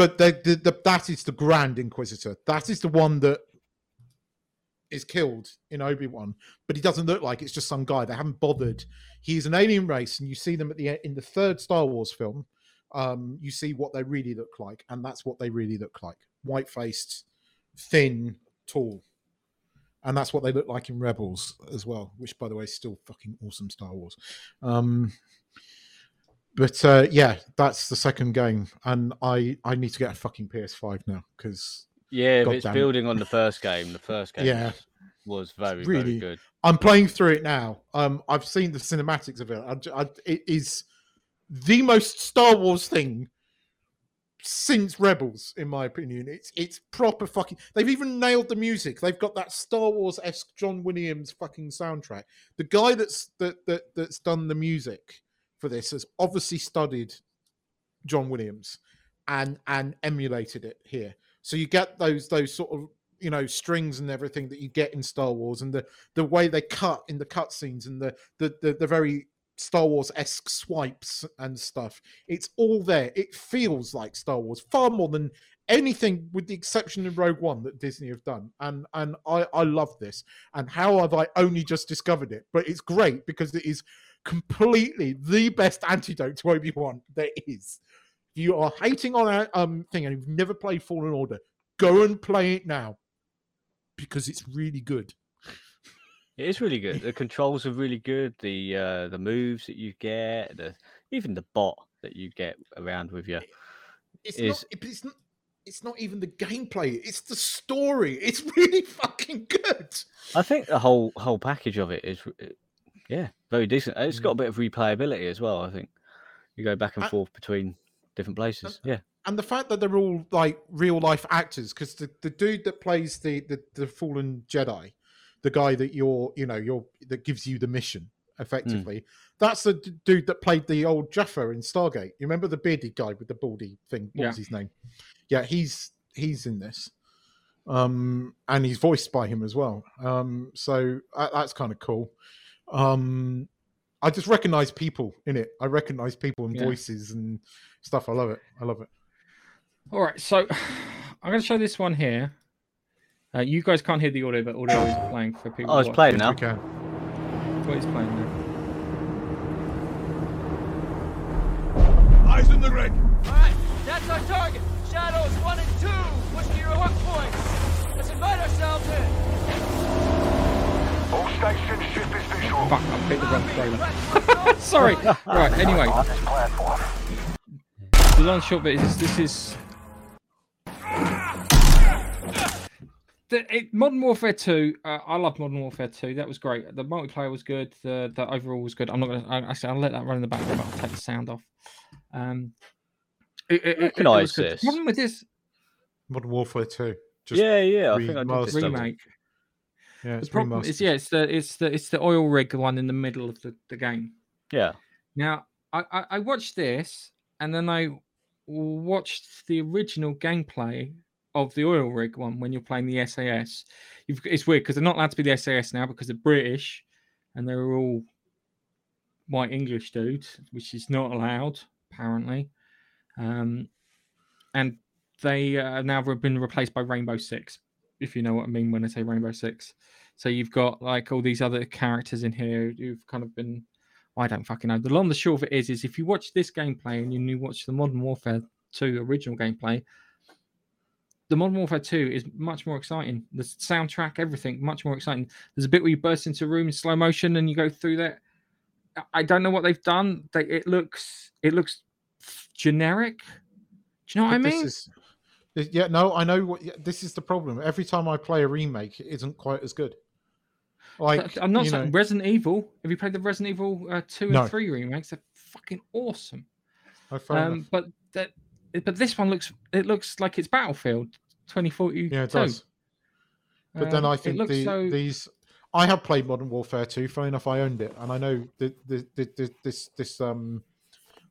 but the, the, the that is the Grand Inquisitor. That is the one that is killed in Obi Wan, but he doesn't look like it's just some guy. They haven't bothered. He's an alien race, and you see them at the in the third Star Wars film. Um, you see what they really look like, and that's what they really look like: white faced, thin, tall. And that's what they look like in Rebels as well, which, by the way, is still fucking awesome Star Wars. Um, but uh, yeah, that's the second game, and I I need to get a fucking PS5 now because yeah, but it's it. building on the first game. The first game Yeah. was was very really- very good. I'm playing through it now. Um, I've seen the cinematics of it. I, I- it is the most Star Wars thing since Rebels, in my opinion. It's it's proper fucking. They've even nailed the music. They've got that Star Wars esque John Williams fucking soundtrack. The guy that's that, that that's done the music for this has obviously studied John Williams and and emulated it here. So you get those those sort of you know strings and everything that you get in Star Wars and the the way they cut in the cutscenes and the the the, the very Star Wars esque swipes and stuff. It's all there. It feels like Star Wars far more than anything, with the exception of Rogue One that Disney have done. And and I I love this. And how have I only just discovered it? But it's great because it is completely the best antidote to Obi Wan there is. If you are hating on a um thing and you've never played Fallen Order, go and play it now because it's really good. It is really good. The controls are really good. The uh, the moves that you get, the even the bot that you get around with you. It's Is- not. It's not. It's not even the gameplay. It's the story. It's [laughs] really fucking good. I think the whole whole package of it is, uh, yeah, very decent. It's got a bit of replayability as well. I think you go back and I- forth between different places. Yeah, And the fact that they're all like real life actors, because the, the dude that plays the, the the fallen Jedi, the guy that you're you know you're that gives you the mission effectively, that's the d- dude that played the old Jaffa in Stargate. You remember the bearded guy with the baldy thing? What Yeah. was his name? Yeah, he's he's in this. Um, and he's voiced by him as well. Um, so uh, that's kind of cool. Um, I just recognize people in it. I recognize people and Yeah. voices and stuff. I love it. I love it. All right, so [sighs] I'm going to show this one here. Uh, you guys can't hear the audio, but audio is playing for people. Oh, it's watching. playing Yes, now. we can. What is playing now? Eyes in the rig. All right, that's our target. Shadows one and two. Push to your hook points. Let's invite ourselves in. All stations, ship is visual. Fuck, I picked the wrong Copy. trailer. [laughs] Sorry. right. Anyway, this platform. the long short bit is this is. The, it, Modern Warfare 2, uh, I love Modern Warfare 2. That was great. The multiplayer was good. The the overall was good. I'm not gonna. I, actually, I'll let that run in the background. But I'll take the sound off. Um, it, it, it- it Recognise good. this. The problem with this Modern Warfare 2. Just, yeah, yeah. I think I did remastered. this double. remake, yeah, the it's problem remastered. is, yeah, it's the it's the it's the oil rig one in the middle of the, the game. Yeah, Now, I, I, I watched this and then I watched the original gameplay of the oil rig one when you're playing the SAS. You've, it's weird because they're not allowed to be the SAS now because they're British and they're all white English dudes, which is not allowed apparently. Um, and they uh, now have been replaced by Rainbow Six, if you know what I mean when I say Rainbow Six. So you've got like all these other characters in here who've kind of been I don't fucking know. The long the short of it is, is if you watch this gameplay and you watch the Modern Warfare 2 original gameplay, the Modern Warfare 2 is much more exciting. The soundtrack, everything, much more exciting. There's a bit where you burst into a room in slow motion and you go through that. I- I don't know what they've done. They, it looks, it looks generic. Do you know what I But this mean? is- yeah, no, I know what. This is the problem. Every time I play a remake, it isn't quite as good. Like I'm not saying know, Resident Evil. Have you played the Resident Evil uh, 2 and No. 3 remakes? They're fucking awesome. oh, Um, but that, but this one looks it looks like it's Battlefield 2042. yeah, it does. But then Um, I think the, so- these. I have played Modern Warfare 2. Funny enough, I owned it, and I know the, the, the, this this um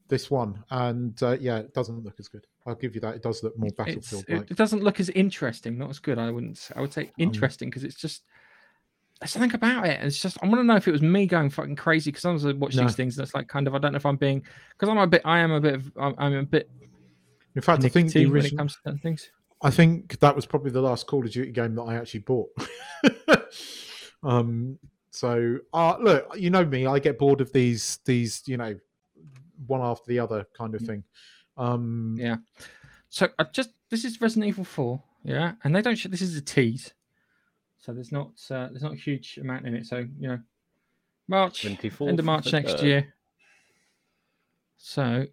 this one, and uh, yeah, it doesn't look as good. I'll give you that. It does look more Battlefield. It doesn't look as interesting, not as good. I wouldn't. I would say interesting because it's just there's something about it. and It's just I want to know if it was me going fucking crazy because sometimes I watch No. these things and it's like kind of I don't know if I'm being because I'm a bit I am a bit of I'm, I'm a bit In fact, I think the nicotine when it original. comes to certain things. I think that was probably the last Call of Duty game that I actually bought. [laughs] um, so uh, look, you know me, I get bored of these these you know one after the other kind of thing. Um, Yeah. So I just this is Resident Evil 4, yeah, and they don't. Sh- this is a tease, so there's not uh, there's not a huge amount in it. So you know, March, 24th end of of March next third. year. So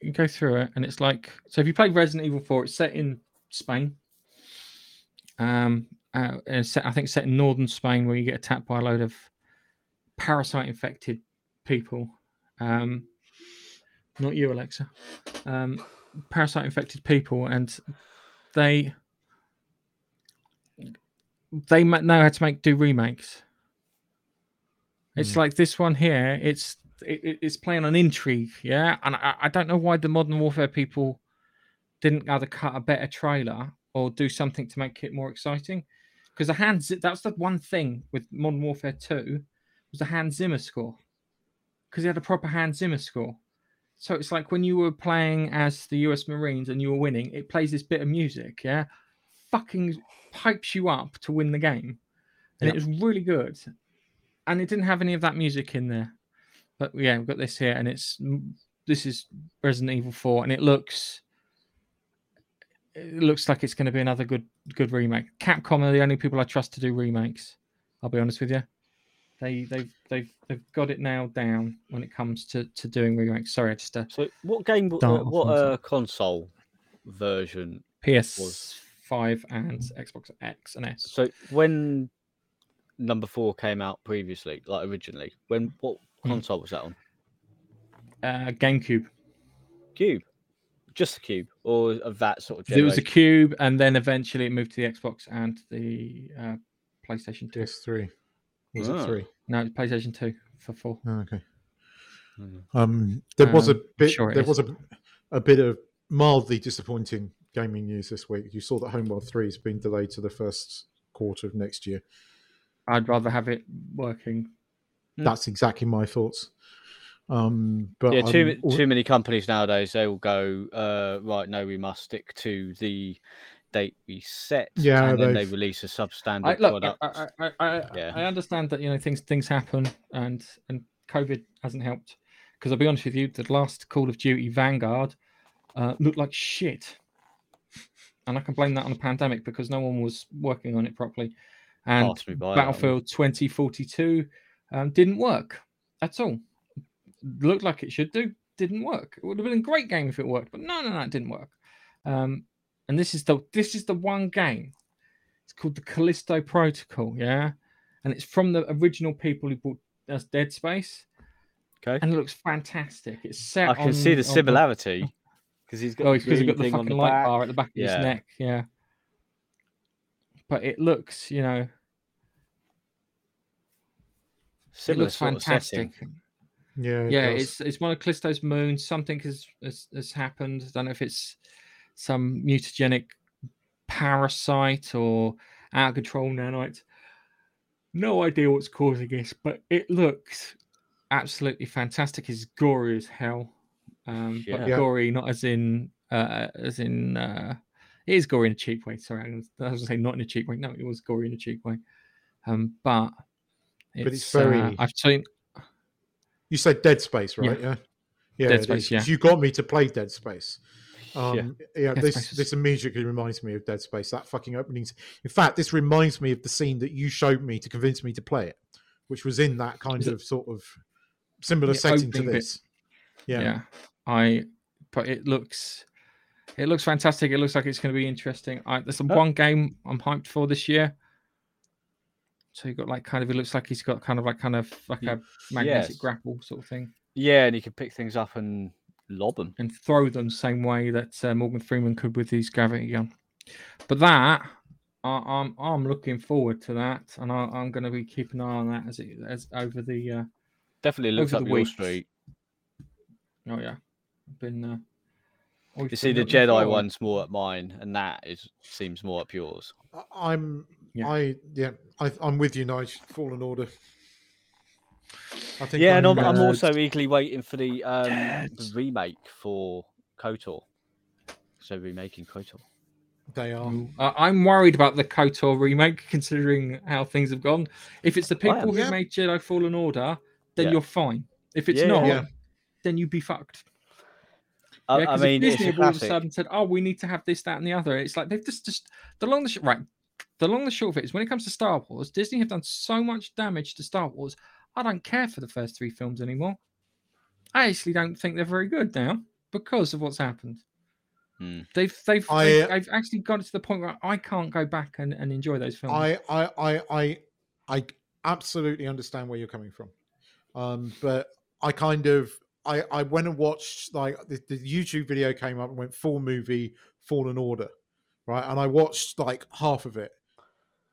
you go through it, and it's like so. If you played Resident Evil 4, it's set in Spain. Um, uh, and set, I think set in northern Spain where you get attacked by a load of parasite infected people. Um, not you, Alexa. Um, parasite infected people, and they they know how to make do remakes. It's Hmm. like this one here. It's it, it- it's playing on intrigue, yeah. And I, I don't know why the Modern Warfare people didn't either cut a better trailer or do something to make it more exciting. Because the hands that's the one thing with Modern Warfare Two was the Hans Zimmer score. Because he had a proper Hans Zimmer score. So it's like when you were playing as the US Marines and you were winning, it plays this bit of music, yeah, fucking pipes you up to win the game, and it was really good. And it didn't have any of that music in there, but yeah, we've got this here, and it's this is Resident Evil Four, and it looks it looks like it's going to be another good good remake. Capcom are the only people I trust to do remakes. I'll be honest with you. They they've they've they've got it nailed down when it comes to to doing remakes. Sorry, I just uh, So, what game? Uh, what uh, console version? PS was? five and Xbox X and S. So, when number four came out previously, like originally, when what. Console was that on? Uh, GameCube. Cube, just the cube, or of that sort of. There was a? Cube, and then eventually it moved to the Xbox and the uh, PlayStation 2. PS3. Was Ah. it three? No, it's PlayStation 2 for four. Oh, okay. Mm. Um, there was a Um, bit. sure there is. was a, a bit of mildly disappointing gaming news this week. You saw that Homeworld Three has been delayed to the first quarter of next year. I'd rather have it working. Hmm. That's exactly my thoughts. Um, but Yeah, too I'm too many companies nowadays. They will go uh, right. No, we must stick to the date we set. Yeah, and then they release a substandard I, look, I, product. I, I, I, Yeah. I understand that you know things things happen, and and COVID hasn't helped. Because I'll be honest with you, the last Call of Duty Vanguard uh, looked like shit, and I can blame that on the pandemic because no one was working on it properly. And Pass me by that one. Battlefield 2042 um, didn't work at all. Looked like it should do, didn't work. It would have been a great game if it worked, but no, no, no, it didn't work. Um, and this is the this is the one game. It's called the Callisto Protocol, yeah, and it's from the original people who bought us Dead Space, Okay, and it looks fantastic. It's set. I can on- see the similarity because he's got Oh, the because you've got the green thing on fucking the light back. bar at the back of Yeah. his neck, yeah. But it looks, you know, it looks sort fantastic. setting. yeah, it yeah, does. it's it's one of Callisto's moons. Something has, has has happened. I don't know if it's some mutagenic parasite or out of control nanite. No idea what's causing this, but it looks absolutely fantastic. It's gory as hell. Um, but Yeah. Yeah. gory not as in uh, as in uh, it is gory in a cheap way. Sorry, I was, I was gonna say not in a cheap way. No, it was gory in a cheap way. Um, but it's, it's very- uh, I've seen You said Dead Space, right? Yeah. Yeah, Dead Space, yeah. You got me to play Dead Space. Yeah. Um, yeah, Dead this Space this immediately reminds me of Dead Space. That fucking opening. In fact, this reminds me of the scene that you showed me to convince me to play it, which was in that kind Was it- of sort of similar setting to bit. this. yeah. Yeah. i but it looks it looks fantastic it looks like it's going to be interesting i there's Uh, one game i'm hyped for this year so you've got like kind of it looks like he's got kind of like kind of like a magnetic yes. grapple sort of thing Yeah, and you can pick things up and lob them. and throw them the same way that uh, morgan freeman could with his gravity gun but that I, i'm i'm looking forward to that and I, i'm going to be keeping an eye on that as it as over the uh Definitely looks Over up the your weeks. street. oh yeah i've been uh You see, the Jedi forward. one's more at mine, and that is seems more up yours. I'm. Yeah. I yeah. I, I'm with you, Nige. Fallen Order. I think. Yeah, and I'm, I'm uh, also eagerly waiting for the um the remake for KOTOR. So remaking KOTOR. They are. Ooh, Uh, I'm worried about the KOTOR remake, considering how things have gone. If it's the people who Yeah. made Jedi Fallen Order, then Yeah. you're fine. If it's Yeah, not, yeah. then you'd be fucked. I, Yeah, I 'cause mean, if it's Disney a have all of a sudden said, "Oh, we need to have this, that, and the other," it's like they've just just the long the short right. The long the short of it is when it comes to Star Wars, Disney have done so much damage to Star Wars. I don't care for the first three films anymore. I actually don't think they're very good now because of what's happened. Mm. They've they've, I- they've, they've actually got to the point where I can't go back and, and enjoy those films. I, I, I, I, I absolutely understand where you're coming from, um, but I kind of, I, I went and watched like the, the YouTube video came up and went full movie, Fallen Order, right? And I watched like half of it,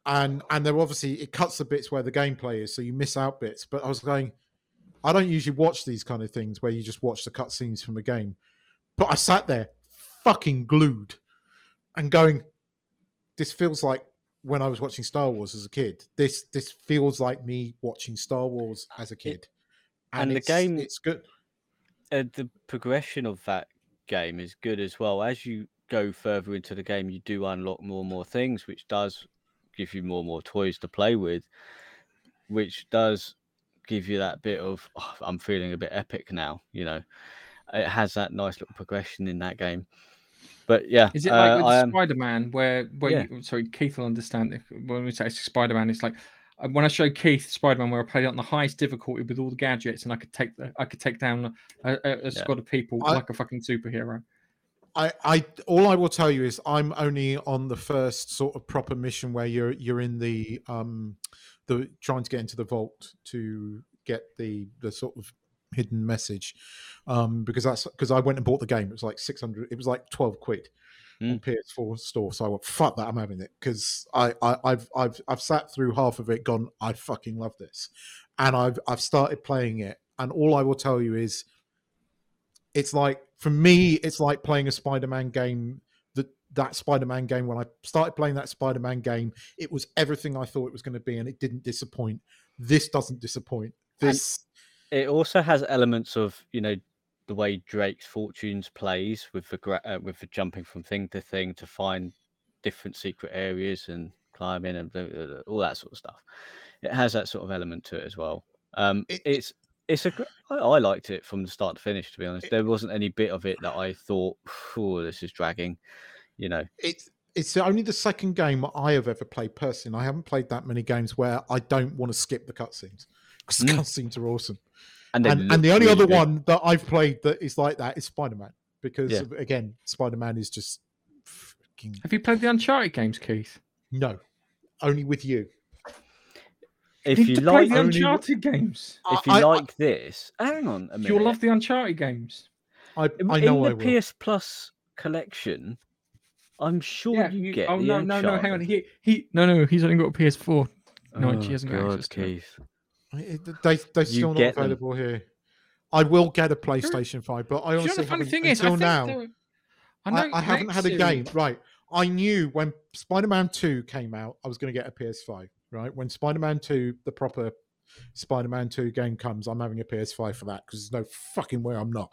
and and there obviously it cuts the bits where the gameplay is, so you miss out bits. But I was going, I don't usually watch these kind of things where you just watch the cutscenes from a game, but I sat there, fucking glued, and going, this feels like when I was watching Star Wars as a kid. This this feels like me watching Star Wars as a kid, and the it's- game- it's good. uh, the progression of that game is good as well. As you go further into the game, you do unlock more and more things, which does give you more and more toys to play with, which does give you that bit of "Oh, I'm feeling a bit epic now. You know, it has that nice little progression in that game. But yeah, Is it like uh, with I am- Spider Man, where where Yeah. you, sorry Keith will understand it when we say Spider Man? It's like uh, when I showed Keith Spider Man, where I played it on the highest difficulty with all the gadgets, and I could take the, I could take down a, a, a squad of people I- like a fucking superhero. I, I all I will tell you is I'm only on the first sort of proper mission where you're you're in the um the trying to get into the vault to get the the sort of hidden message. Um because that's because I went and bought the game. It was like 600 it was like 12 quid on PS4 store. So I went fuck that I'm having it. Because I, I I've I've I've sat through half of it gone I fucking love this. And I've I've started playing it. And all I will tell you is it's like for me it's like playing a spider-man game that that spider-man game when i started playing that spider-man game it was everything i thought it was going to be and it didn't disappoint this doesn't disappoint And- this it also has elements of you know the way Drake's Fortunes plays with the uh, with the jumping from thing to thing to find different secret areas and climbing and blah, blah, blah, all that sort of stuff. It has that sort of element to it as well. Um, It- it's it's a gr- I, I liked it from the start to finish. To be honest, there wasn't any bit of it that I thought, "Oh, this is dragging." You know, it's it's only the second game i have ever played personally i haven't played that many games where i don't want to skip the cutscenes because the Mm. cutscenes are awesome and and, and the only really other good. one that i've played that is like that is spider-man because Yeah. again spider-man is just freaking Have you played the Uncharted games, Keith? no only with you If need you to play like, the only- Uncharted games. if you I- I- like this, hang on a minute. You'll love the Uncharted games. I, In- I know in I the will. PS Plus collection, I'm sure Yeah. you you- get. oh the no, no, no! Hang on. He he. No, no. He's only got a PS4. No, Oh, she hasn't got God, access to it. Keith. They they're still not get them. available here. I will get a PlayStation Five, but I Do you know honestly the funny haven't thing is, until think now. there- I, I, know I haven't had a game. Right. I knew when Spider Man 2 came out, I was going to get a PS5. Right. When Spider Man 2, the proper Spider Man 2 game comes, I'm having a PS5 for that because there's no fucking way I'm not.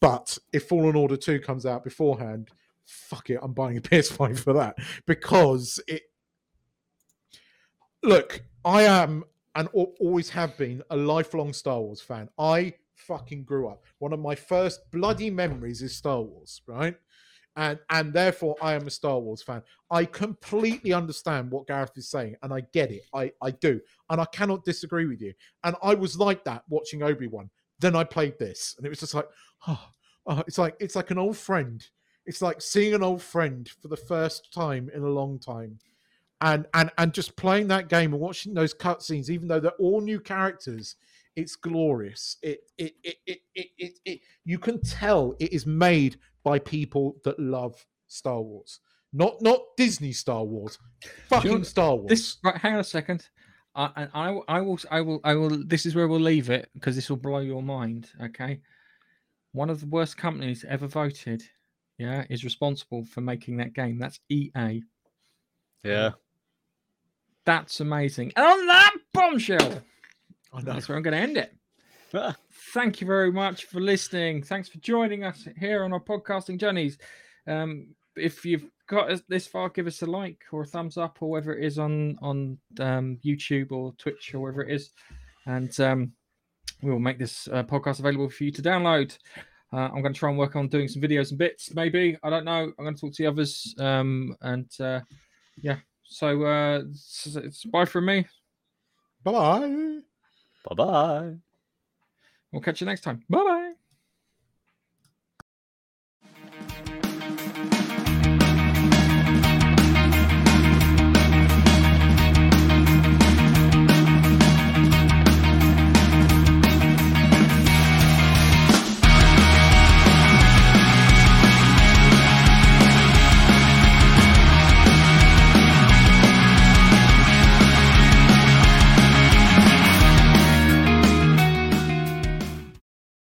But if Fallen Order 2 comes out beforehand, fuck it, I'm buying a [laughs] PS5 for that because it. Look, I am and always have been a lifelong Star Wars fan. I fucking grew up. One of my first bloody memories is Star Wars, right? And and therefore I am a Star Wars fan. I completely understand what Gareth is saying, and I get it. I I do, and I cannot disagree with you. And I was like that watching Obi Wan. Then I played this, and it was just like, oh, oh, it's like it's like an old friend. It's like seeing an old friend for the first time in a long time and and and just playing that game and watching those cutscenes, even though they're all new characters, it's glorious. It it it it it, it, it you can tell it is made by people that love Star Wars, not not Disney Star Wars, fucking Star Wars. This right, hang on a second. I, and I, will- I will, I will, I will. This is where we'll leave it because this will blow your mind. Okay, one of the worst companies ever voted, yeah, is responsible for making that game. That's EA. Yeah. That's amazing. And on that bombshell, I know. that's where I'm going to end it. Thank you very much for listening. Thanks for joining us here on our podcasting journeys. Um, if you've got us this far, give us a like or a thumbs up or whatever it is on on um, YouTube or Twitch or wherever it is, and um, we will make this uh, podcast available for you to download. Uh, I'm going to try and work on doing some videos and bits. Maybe I don't know. I'm going to talk to the others. Um, and uh, yeah, so uh, it's, it's bye from me. Bye bye. Bye bye. We'll catch you next time. Bye bye.